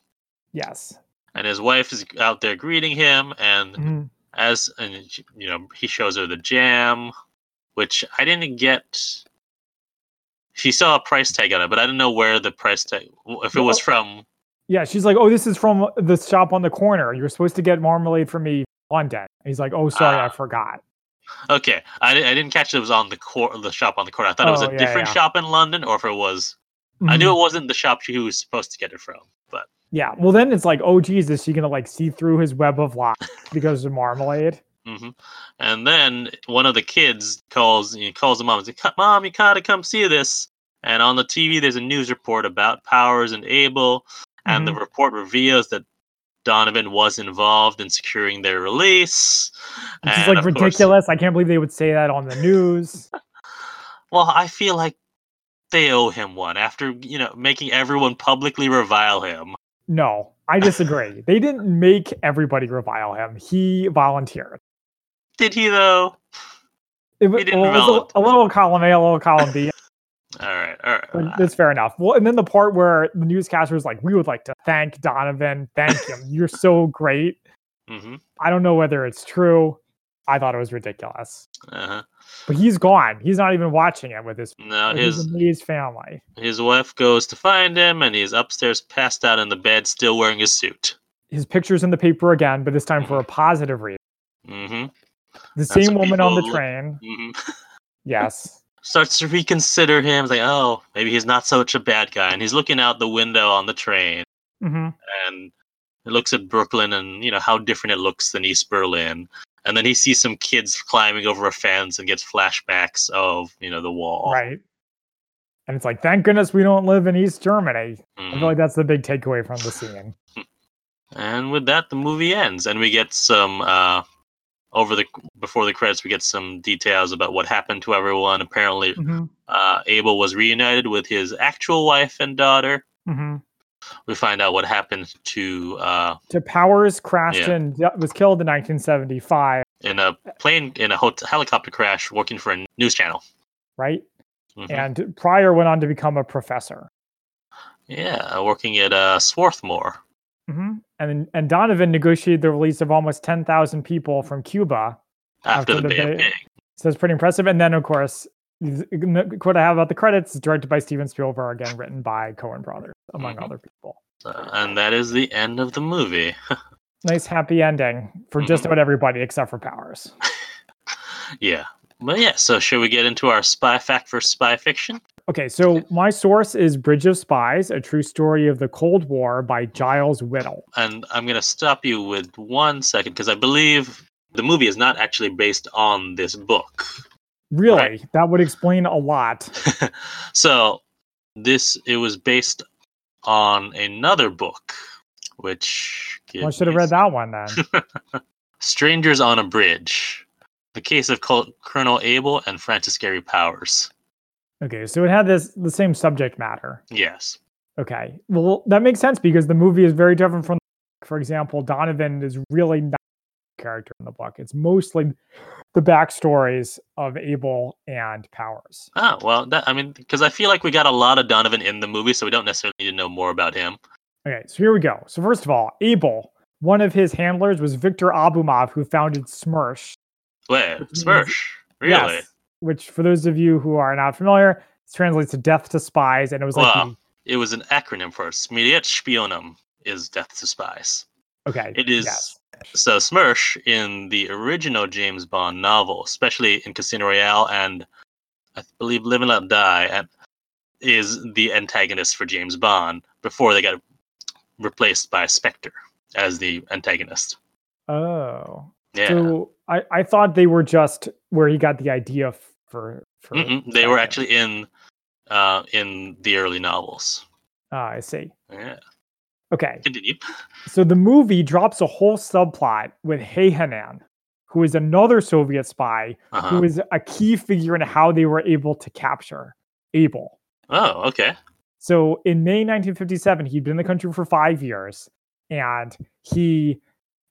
yes, And his wife is out there greeting him. And Mhm. as, and, you know, he shows her the jam, which I didn't get. She saw a price tag on it, but I didn't know where the price tag, if it was from. yeah. She's like, "Oh, this is from the shop on the corner. You're supposed to get marmalade for me, London." He's like, "Oh, sorry, I Ah. forgot." Okay. I, I didn't catch it was on the cor- the shop on the corner. I thought it was Oh, a yeah, different yeah. shop in London, or if it was. I Mhm. knew it wasn't the shop she was supposed to get it from. But Yeah. Well, then it's like, "Oh, geez, is she gonna like see through his web of lies because of marmalade?" Hmm And then one of the kids calls he calls the mom and says, "Mom, you gotta come see this." And on the TV, there's a news report about Powers and Abel, and the report reveals that Donovan was involved in securing their release. Which is like of course- ridiculous. I can't believe they would say that on the news. well, I feel like they owe him one after you know making everyone publicly revile him. no, I disagree. they didn't make everybody revile him. He volunteered. Did he though? It, He didn't well, it was a, a little column A, a little column B. All right, all right. but That's fair enough. Well, and then the part where the newscaster was like, "We would like to thank Donovan. Thank him. You're so great." hmm I don't know whether it's true. I thought it was ridiculous. Uh-huh. But he's gone. He's not even watching it with his with his his family. His wife goes to find him, and he's upstairs, passed out in the bed, still wearing his suit. His picture's in the paper again, but this time for a positive reason. hmm The so same woman on the look- train. hmm Yes. Starts to reconsider him. Like, oh, maybe he's not such a bad guy. And he's looking out the window on the train, hmm and he looks at Brooklyn, and you know how different it looks than East Berlin. And then he sees some kids climbing over a fence and gets flashbacks of you know the wall. Right. And it's like, thank goodness we don't live in East Germany. I Mhm. feel like that's the big takeaway from the scene. And with that, the movie ends, and we get some uh, over the before the credits. We get some details about what happened to everyone. Apparently, hmm uh, Abel was reunited with his actual wife and daughter. hmm We find out what happened to uh, To Powers crashed Yeah. and was killed in 1975, in a plane in a hot- helicopter crash, working for a news channel. right? Mhm. And Pryor went on to become a professor. Yeah, working at uh, Swarthmore. Hmm And and Donovan negotiated the release of almost 10,000 people from Cuba. After, After the, the Bay of Bay- Pigs. So it's pretty impressive. And then, of course, th- n- what I have about the credits is directed by Steven Spielberg and written by Coen Brothers, among Mhm. other people. Uh, and that is the end of the movie. Nice happy ending for just Mhm. about everybody except for Powers. yeah. But yeah, so should we get into our spy fact for spy fiction? Okay, so my source is Bridge of Spies, a true story of the Cold War by Giles Whittle. And I'm going to stop you with one second because I believe the movie is not actually based on this book. Really, Right. that would explain a lot. so this it was based on another book, which Well, I should have read that one then. Strangers on a Bridge: The Case of Col- Colonel Abel and Francis Gary Powers. Okay, so it had this the same subject matter. Yes. Okay, well that makes sense because the movie is very different from. For example, Donovan is really not a character in the book. It's mostly the backstories of Abel and Powers. Ah, well, that, I mean, because I feel like we got a lot of Donovan in the movie, so we don't necessarily need to know more about him. Okay, so here we go. So first of all, Abel, one of his handlers was Victor Abumov, who founded Smersh. Wait, Smersh? Really? Yes, which, for those of you who are not familiar, translates to "death to spies," and it was like, Wow. It was an acronym for Smiliet Spionum is Death to Spies. okay, It is yes. So Smersh in the original James Bond novel, especially in Casino Royale and I believe Live and Let Die, and is the antagonist for James Bond before they got replaced by Spectre as the antagonist. Oh, Yeah. so I I thought they were just where he got the idea for for. Mm-mm. They were actually in uh, in the early novels. Ah, I see. Yeah. Okay. Continue. So the movie drops a whole subplot with Hayhanen, who is another Soviet spy Uh-huh. who is a key figure in how they were able to capture Abel. Oh, okay. So in May 1957, he'd been in the country for five years and he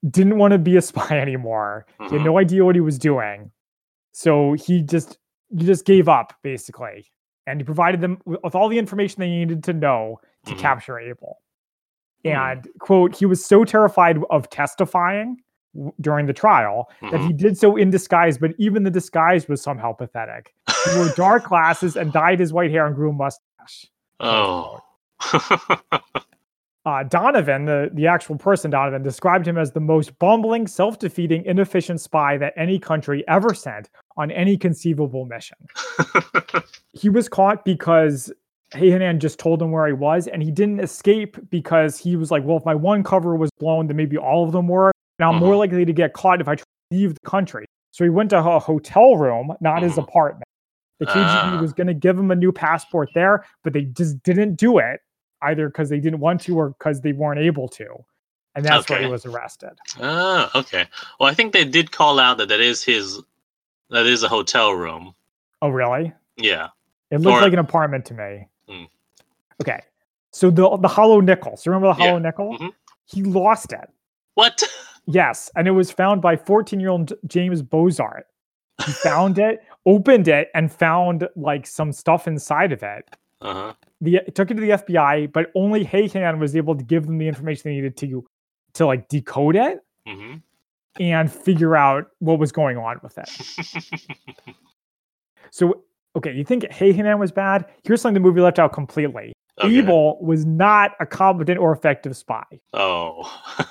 didn't want to be a spy anymore. He Mhm. had no idea what he was doing. So he just he just gave up basically. And he provided them with all the information they needed to know to Mhm. capture Abel. Hmm. And quote, he was so terrified of testifying during the trial that Mhm. he did so in disguise, but even the disguise was somehow pathetic. He wore dark glasses and dyed his white hair and grew a mustache. oh. uh, Donovan, the, the actual person Donovan, described him as the most bumbling, self defeating, inefficient spy that any country ever sent on any conceivable mission. He was caught because Hayhanen just told him where he was, and he didn't escape because he was like, well, if my one cover was blown, then maybe all of them were. And I'm more likely to get caught if I try to leave the country. So he went to a hotel room, not his Mhm. apartment. The KGB Ah. was going to give him a new passport there, but they just didn't do it either because they didn't want to or because they weren't able to. And that's why he was arrested. Ah, okay. Well, I think they did call out that that is his, that is a hotel room. Oh, really? Yeah. It looked Or- like an apartment to me. Hmm. Okay. So the the hollow nickel. So remember the Yeah. hollow nickel? Mhm. He lost it. What? Yes, and it was found by 14-year-old James Bozart. He found it, opened it, and found like some stuff inside of it. Uh huh. The it took it to the FBI, but only Hayhan was able to give them the information they needed to to like decode it hmm and figure out what was going on with it. So, okay, you think Hayhan was bad? Here's something the movie left out completely. Okay. Abel was not a competent or effective spy. Oh.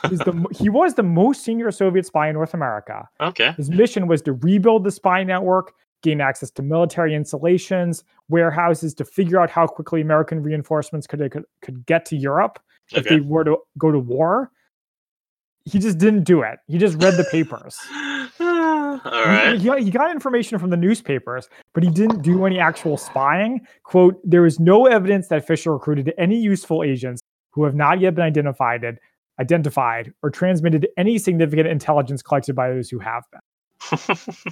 He's the, he was the most senior Soviet spy in North America. okay. His mission was to rebuild the spy network, gain access to military installations, warehouses to figure out how quickly American reinforcements could, could, could get to Europe if they were to go to war. He just didn't do it. He just read the papers. All He- He, got- he got information from the newspapers, but he didn't do any actual spying. Quote, there is no evidence that Fisher recruited any useful agents who have not yet been identified, identified or transmitted any significant intelligence collected by those who have been.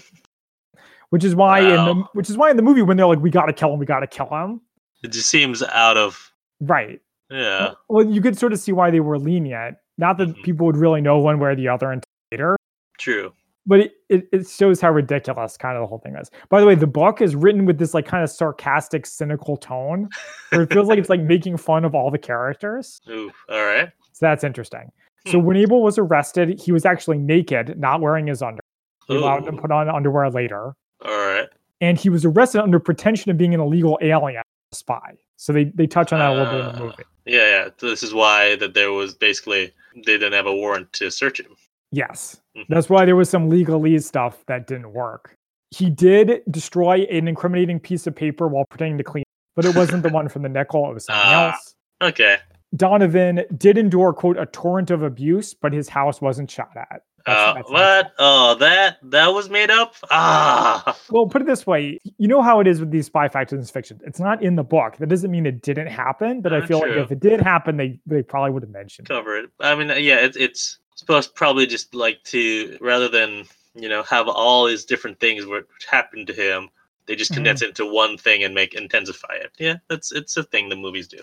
Which is why in the which is why in the movie when they're like, we gotta kill him, we gotta kill him. it just seems out of. Right. Yeah. Well, you could sort of see why they were lenient. Not that Mhm. people would really know one way or the other until later. True. but it, it, it shows how ridiculous kind of the whole thing is. By the way, the book is written with this like kind of sarcastic, cynical tone, where it feels like it's like making fun of all the characters. Ooh. All right. So that's interesting. So Hmm. when Abel was arrested, he was actually naked, not wearing his underwear. They allowed him to put on underwear later, All right. and he was arrested under pretension of being an illegal alien spy. So they they touch on that a little bit in the Ah. movie. Yeah, yeah. So this is why that there was basically they didn't have a warrant to search him. Yes. Mhm. That's why there was some legalese stuff that didn't work. He did destroy an incriminating piece of paper while pretending to clean, but it wasn't the one from the nickel, it was something Ah. else. Okay. Donovan did endure, quote, a torrent of abuse, but his house wasn't shot at. Uh, what? Oh, that that was made up. Ah. Well, put it this way, you know how it is with these spy factors in fiction. It's not in the book. That doesn't mean it didn't happen, but I Uh, feel true. like if it did happen, they they probably would have mentioned. Cover it. I mean, yeah. It's it's supposed probably just like to rather than you know have all these different things which happened to him. They just Mhm. condense it into one thing and make intensify it. Yeah, that's it's a thing the movies do.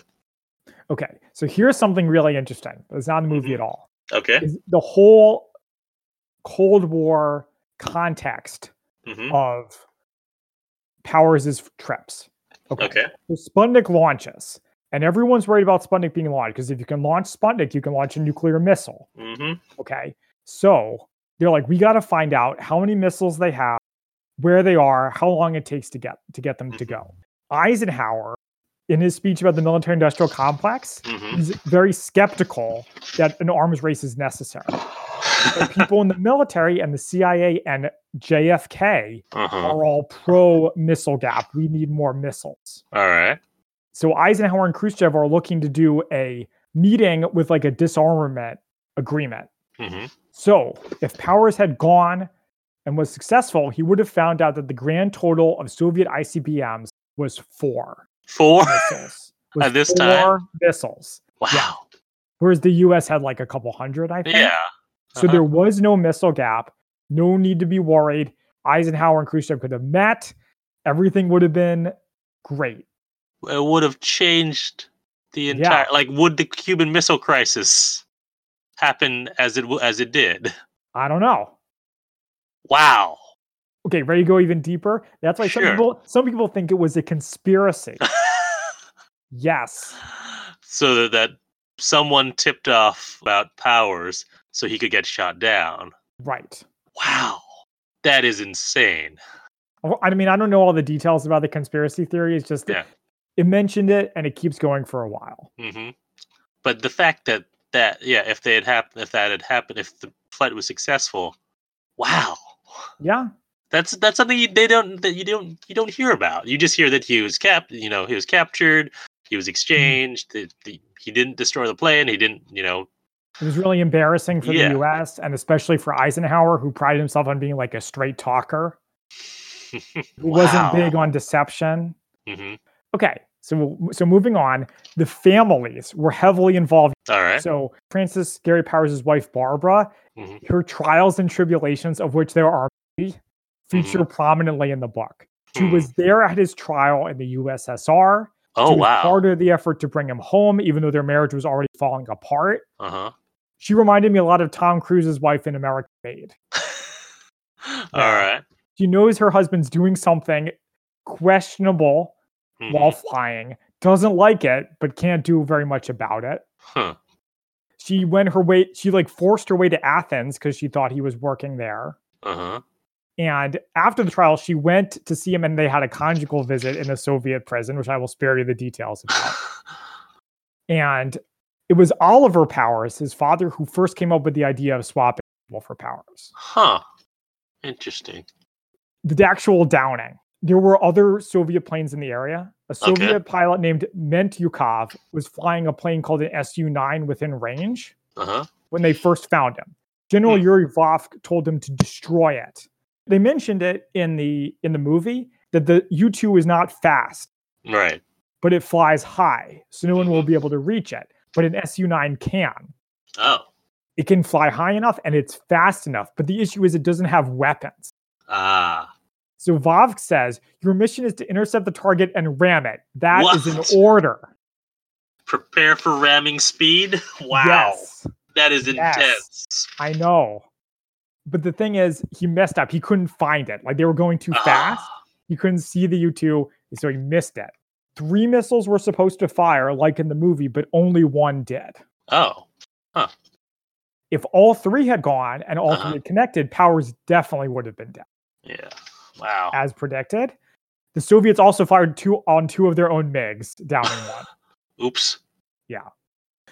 Okay, so here's something really interesting. It's not a movie Mhm. at all. Okay. Is the whole Cold War context hmm of Powers' trips. Okay. So Sputnik launches, and everyone's worried about Sputnik being launched because if you can launch Sputnik, you can launch a nuclear missile. hmm Okay. So they're like, we got to find out how many missiles they have, where they are, how long it takes to get to get them to Mhm. go. Eisenhower, in his speech about the military industrial complex, hmm he's very skeptical that an arms race is necessary. But people in the military and the CIA and JFK uh-huh. are all pro missile gap. We need more missiles. All right. So Eisenhower and Khrushchev are looking to do a meeting with like a disarmament agreement. hmm So if Powers had gone and was successful, he would have found out that the grand total of Soviet ICBMs was four. Four missiles. Was At this four time? missiles. wow. Whereas the US had like a couple hundred, I think. Yeah. So Uh-huh. there was no missile gap. No need to be worried. Eisenhower and Khrushchev could have met. Everything would have been great. It would have changed the Yeah. entire. Like, would the Cuban Missile Crisis happen as it as it did? I don't know. Wow. Okay, ready to go even deeper? That's why Sure. some people some people think it was a conspiracy. yes. so that someone tipped off about powers so he could get shot down. Right. Wow. That is insane. I mean, I don't know all the details about the conspiracy theory. It's just Yeah. it mentioned it and it keeps going for a while. hmm But the fact that that yeah, if they had happened, if that had happened, if the flight was successful, wow, Yeah. that's that's something you, they don't that you don't you don't hear about. You just hear that he was cap, you know, he was captured, he was exchanged. that the, he didn't destroy the plane. He didn't, you know. It was really embarrassing for Yeah. the US and especially for Eisenhower, who prided himself on being like a straight talker. He wasn't big on deception. hmm Okay. So so moving on, the families were heavily involved. All right. So Francis Gary Powers' wife Barbara, Mhm. her trials and tribulations, of which there are many, feature prominently in the book. She Hmm. was there at his trial in the USSR. Oh wow. part of the effort to bring him home, even though their marriage was already falling apart. Uh huh. She reminded me a lot of Tom Cruise's wife in American Made. All right. She knows her husband's doing something questionable Mhm. while flying, doesn't like it, but can't do very much about it. Huh. She went her way, she like forced her way to Athens because she thought he was working there. Uh huh. And after the trial, she went to see him and they had a conjugal visit in a Soviet prison, which I will spare you the details about. And it was Oliver Powers, his father, who first came up with the idea of swapping people for Powers. huh. Interesting. The actual downing. There were other Soviet planes in the area. A Soviet pilot named Mentyukov was flying a plane called an Su 9 within range Uh huh. when they first found him. General Hmm. Yuri Vovk told him to destroy it. They mentioned it in the in the movie that the U2 is not fast, Right. but it flies high, so no one will be able to reach it. But an Su-9 can. Oh. It can fly high enough and it's fast enough. But the issue is it doesn't have weapons. Ah. So Vovk says your mission is to intercept the target and ram it. That is What? an order. Prepare for ramming speed. Wow. Yes, That is Yes. intense. I know. But the thing is, he messed up. He couldn't find it. Like they were going too fast. Ah. He couldn't see the U2, so he missed it. Three missiles were supposed to fire, like in the movie, but only one did. Oh. Huh. If all three had gone and all Uh-huh. three had connected, Powers definitely would have been dead, Yeah. Wow. as predicted. The Soviets also fired two on two of their own MiGs, downing one. Oops. Yeah.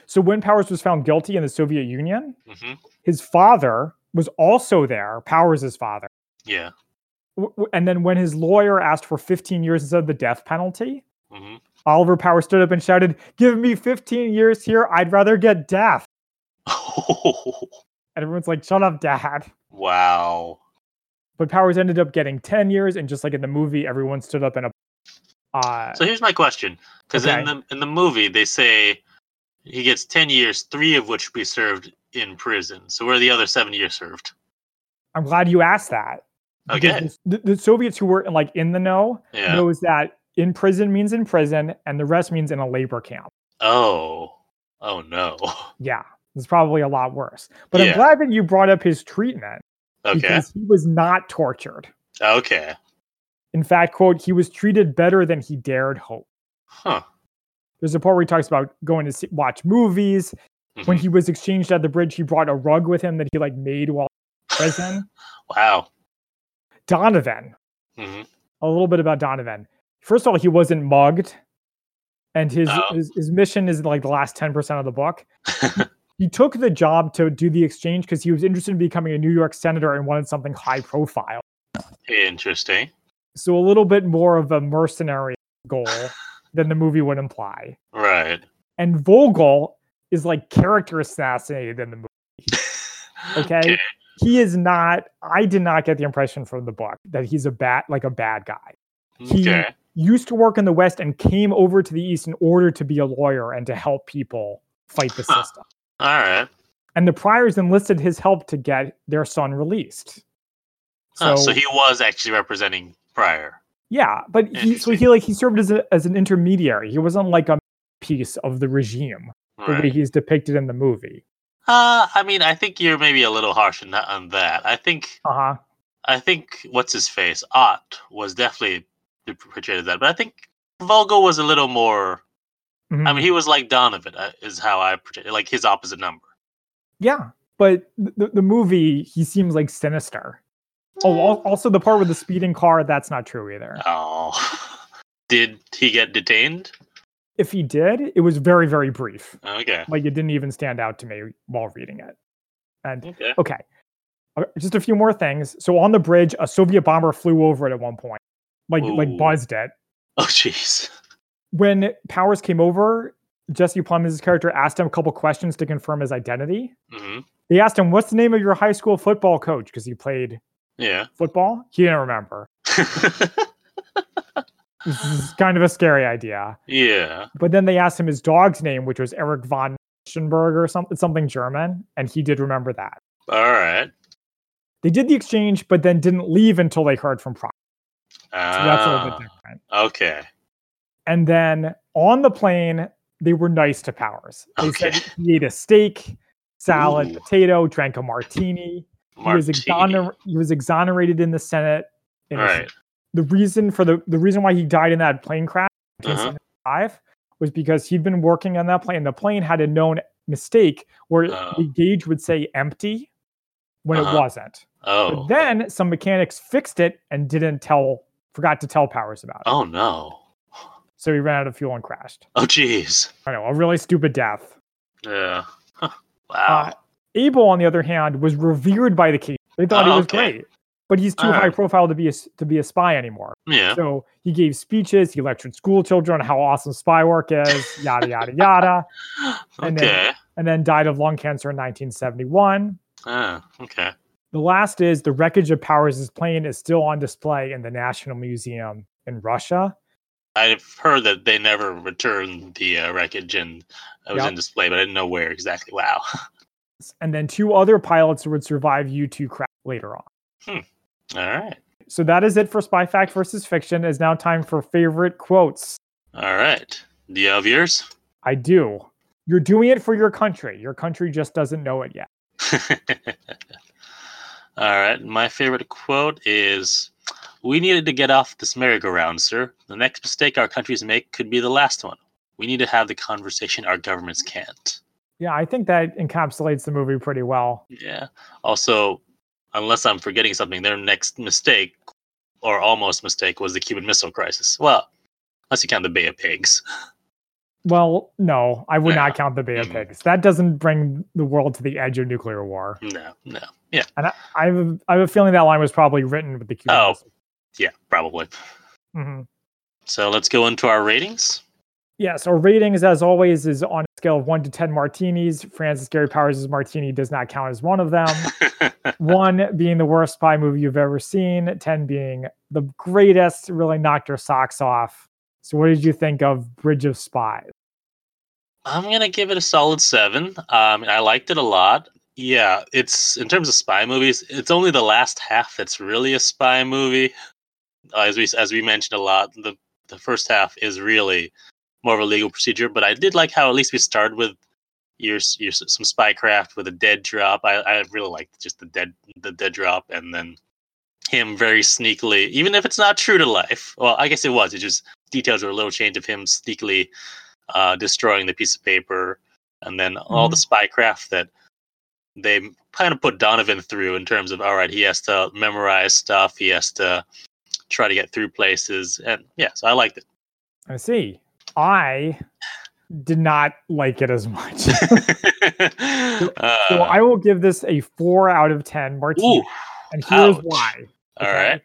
So when Powers was found guilty in the Soviet Union, hmm his father was also there, Powers' father. Yeah. And then when his lawyer asked for 15 years instead of the death penalty, hmm Oliver Powers stood up and shouted, Give me 15 years here. I'd rather get death. And everyone's like, Shut up, dad. wow. But Powers ended up getting 10 years. And just like in the movie, everyone stood up and uh, So here's my question, because Okay. in the in the movie they say he gets ten years, three of which be served in prison. So where are the other seven years served? I'm glad you asked that. Okay. The, the Soviets who were like in the know Yeah. knows that in prison means in prison and the rest means in a labor camp. Oh. Oh no. Yeah, it's probably a lot worse. But Yeah. I'm glad that you brought up his treatment Okay. because he was not tortured. Okay. In fact, quote, he was treated better than he dared hope. Huh. There's a part where he talks about going to see, watch movies. When Mhm. he was exchanged at the bridge, he brought a rug with him that he like made while in prison. Wow. Donovan, hmm a little bit about Donovan. First of all, he wasn't mugged, and his Oh. his, his mission is like the last ten percent of the book. He took the job to do the exchange because he was interested in becoming a New York senator and wanted something high profile. Interesting. So a little bit more of a mercenary goal than the movie would imply. Right. And Vogel is like character assassinated in the movie. Okay? He is not, I did not get the impression from the book that he's a bad, like a bad guy. He Okay. used to work in the West and came over to the East in order to be a lawyer and to help people fight the Huh. system. All right. And the Pryors enlisted his help to get their son released. Huh, So, he was actually representing Pryor. Yeah, but he so he like he served as a, as an intermediary. He wasn't like a piece of the regime the way he's depicted in the movie. Uh, I mean, I think you're maybe a little harsh on that. On that. I think Uh huh. I think what's his face Ott was definitely portrayed that, but I think Vogel was a little more. I Mm-hmm. mean, he was like Donovan, uh, is how I portray like his opposite number. yeah, but the, the movie he seems like sinister. Oh, also the part with the speeding car that's not true either. Oh, did he get detained? If he did, it was very very brief. Okay, Like it didn't even stand out to me while reading it. And okay. okay, Uh, just a few more things. So on the bridge, a Soviet bomber flew over it at one point, like like Ooh. buzzed it. Oh, jeez. when Powers came over, Jesse Plemons' character asked him a couple questions to confirm his identity. hmm They asked him, "What's the name of your high school football coach?" Because he played Yeah. football. He didn't remember. This is kind of a scary idea. yeah. But then they asked him his dog's name, which was Eric von Schönberg or something, something German, and he did remember that. All right. They did the exchange, but then didn't leave until they heard from So that's a little bit Ah, different. okay. And then on the plane, they were nice to Powers. They said he ate a steak, salad, Ooh. potato, drank a martini. He was, exoner- he was exonerated in the Senate. in All right. The reason for the the reason why he died in that plane crash Uh-huh. 1975 was because he'd been working on that plane. The plane had a known mistake where Oh. the gauge would say empty when Uh-huh. it wasn't. Oh. But then some mechanics fixed it and didn't tell, forgot to tell Powers about it. oh no. So he ran out of fuel and crashed. Oh, jeez. I know, a really stupid death. Yeah. Huh. Uh, Wow. Abel, on the other hand, was revered by the king. They thought Oh, he was okay. great, but he's too Alright. high profile to be a, to be a spy anymore. yeah. So he gave speeches, he lectured school children on how awesome spy work is, yada yada yada, and then- okay. and then died of lung cancer in 1971. Ah, okay. The last is the wreckage of Powers' plane is still on display in the National Museum in Russia. I've heard that they never returned the uh, wreckage and it was Yep. in display, but I didn't know where exactly. Wow. And then two other pilots would survive U2 crash later on. All right. So that is it for Spy Fact versus Fiction. It is now time for favorite quotes. All right. Do you have yours? I do. You're doing it for your country. Your country just doesn't know it yet. All right. My favorite quote is We needed to get off this merry-go-round, sir. The next mistake our countries make could be the last one. We need to have the conversation our governments can't. Yeah, I think that encapsulates the movie pretty well. Yeah. Also, unless I'm forgetting something, their next mistake, or almost mistake, was the Cuban Missile Crisis. Well, unless you count the Bay of Pigs. Well, no, I would Yeah. not count the Bay of. Pigs. That doesn't bring the world to the edge of nuclear war. No, no. Yeah, and I, I, have, a, I have a feeling that line was probably written with the Cuban Oh. Yeah, probably. Mhm. So let's go into our ratings. Yes, our ratings, as always, is on a scale of one to 10 martinis. Francis Gary Powers' martini does not count as one of them. one being the worst spy movie you've ever seen, 10 being the greatest, really knocked your socks off. So, what did you think of Bridge of Spies? I'm gonna give it a solid seven. Um, I liked it a lot. Yeah, it's in terms of spy movies, it's only the last half that's really a spy movie. Uh, as we as we mentioned a lot, the the first half is really more of a legal procedure. But I did like how at least we started with your your some spy craft with a dead drop. I, I really liked just the dead the dead drop, and then him very sneakily, even if it's not true to life. Well, I guess it was. It just details were a little change of him sneakily uh, destroying the piece of paper, and then all the spy craft that they kind of put Donovan through in terms of all right, he has to memorize stuff, he has to try to get through places, and yeah, so I liked it. I see. I did not like it as much. it. uh, so, I will give this a four out of 10 martini. ooh, and here's ouch. why. all okay? right,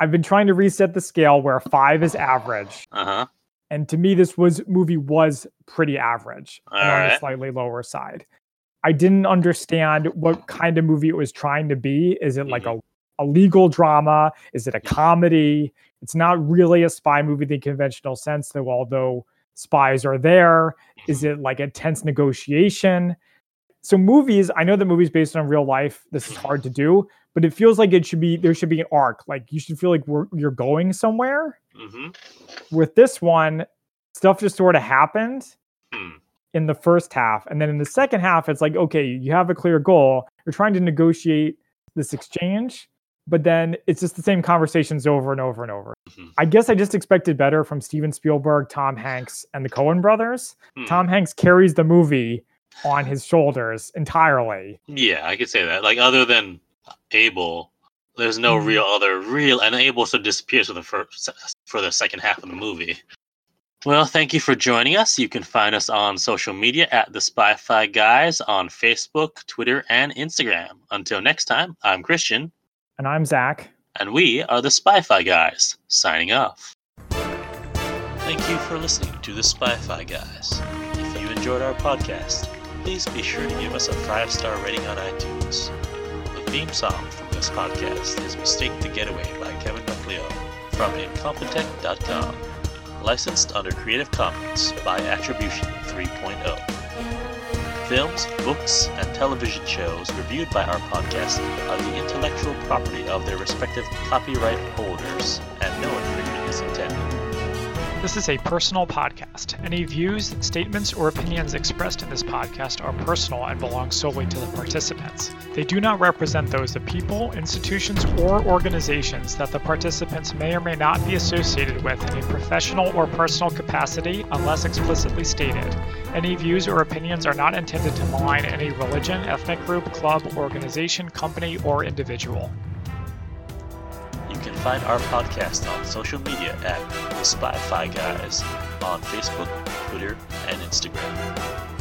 I've been trying to reset the scale where five is average. uh huh, and to me this was movie was pretty average and on the Alright. slightly lower side i didn't understand what kind of movie it was trying to be is it like a, a legal drama? Is it a comedy? It's not really a spy movie in the conventional sense, though, although spies are there. Is it like a tense negotiation? So, movies, I know that movies based on real life, this is hard to do, but it feels like it should be, there should be an arc. Like you should feel like we're, you're going somewhere. Mm-hmm. With this one, stuff just sort of happened Hmm. In the first half. And then in the second half, it's like, okay, you have a clear goal. You're trying to negotiate this exchange, but then it's just the same conversations over and over and over. Mhm. I guess I just expected better from Steven Spielberg, Tom Hanks, and the Coen brothers. Hmm. Tom Hanks carries the movie on his shoulders entirely. Yeah, I could say that. Like other than Abel, there's no Mhm. real other real, and Abel sort of disappears for the first for the second half of the movie. Well, thank you for joining us. You can find us on social media at the Spy-Fi Guys on Facebook, Twitter, and Instagram. Until next time, I'm Christian, And I'm Zach. and we are the Spy-Fi Guys. Signing off. Thank you for listening to the Spy-Fi Guys. If you enjoyed our podcast, please be sure to give us a five-star rating on iTunes. The theme song from this podcast is Mistake the Getaway by Kevin MacLeod from Incompetech.com. Licensed under Creative Commons by Attribution oh. 3.0. Films, books, and television shows reviewed by our podcast are the intellectual property of their respective copyright holders, and no infringement is intended. This is a personal podcast. Any views, statements, or opinions expressed in this podcast are personal and belong solely to the participants. They do not represent those of people, institutions, or organizations that the participants may or may not be associated with in a professional or personal capacity unless explicitly stated. Any views or opinions are not intended to malign any religion, ethnic group, club, organization, company, or individual. You can find our podcast on social media at The Fi Guys on Facebook, Twitter, and Instagram.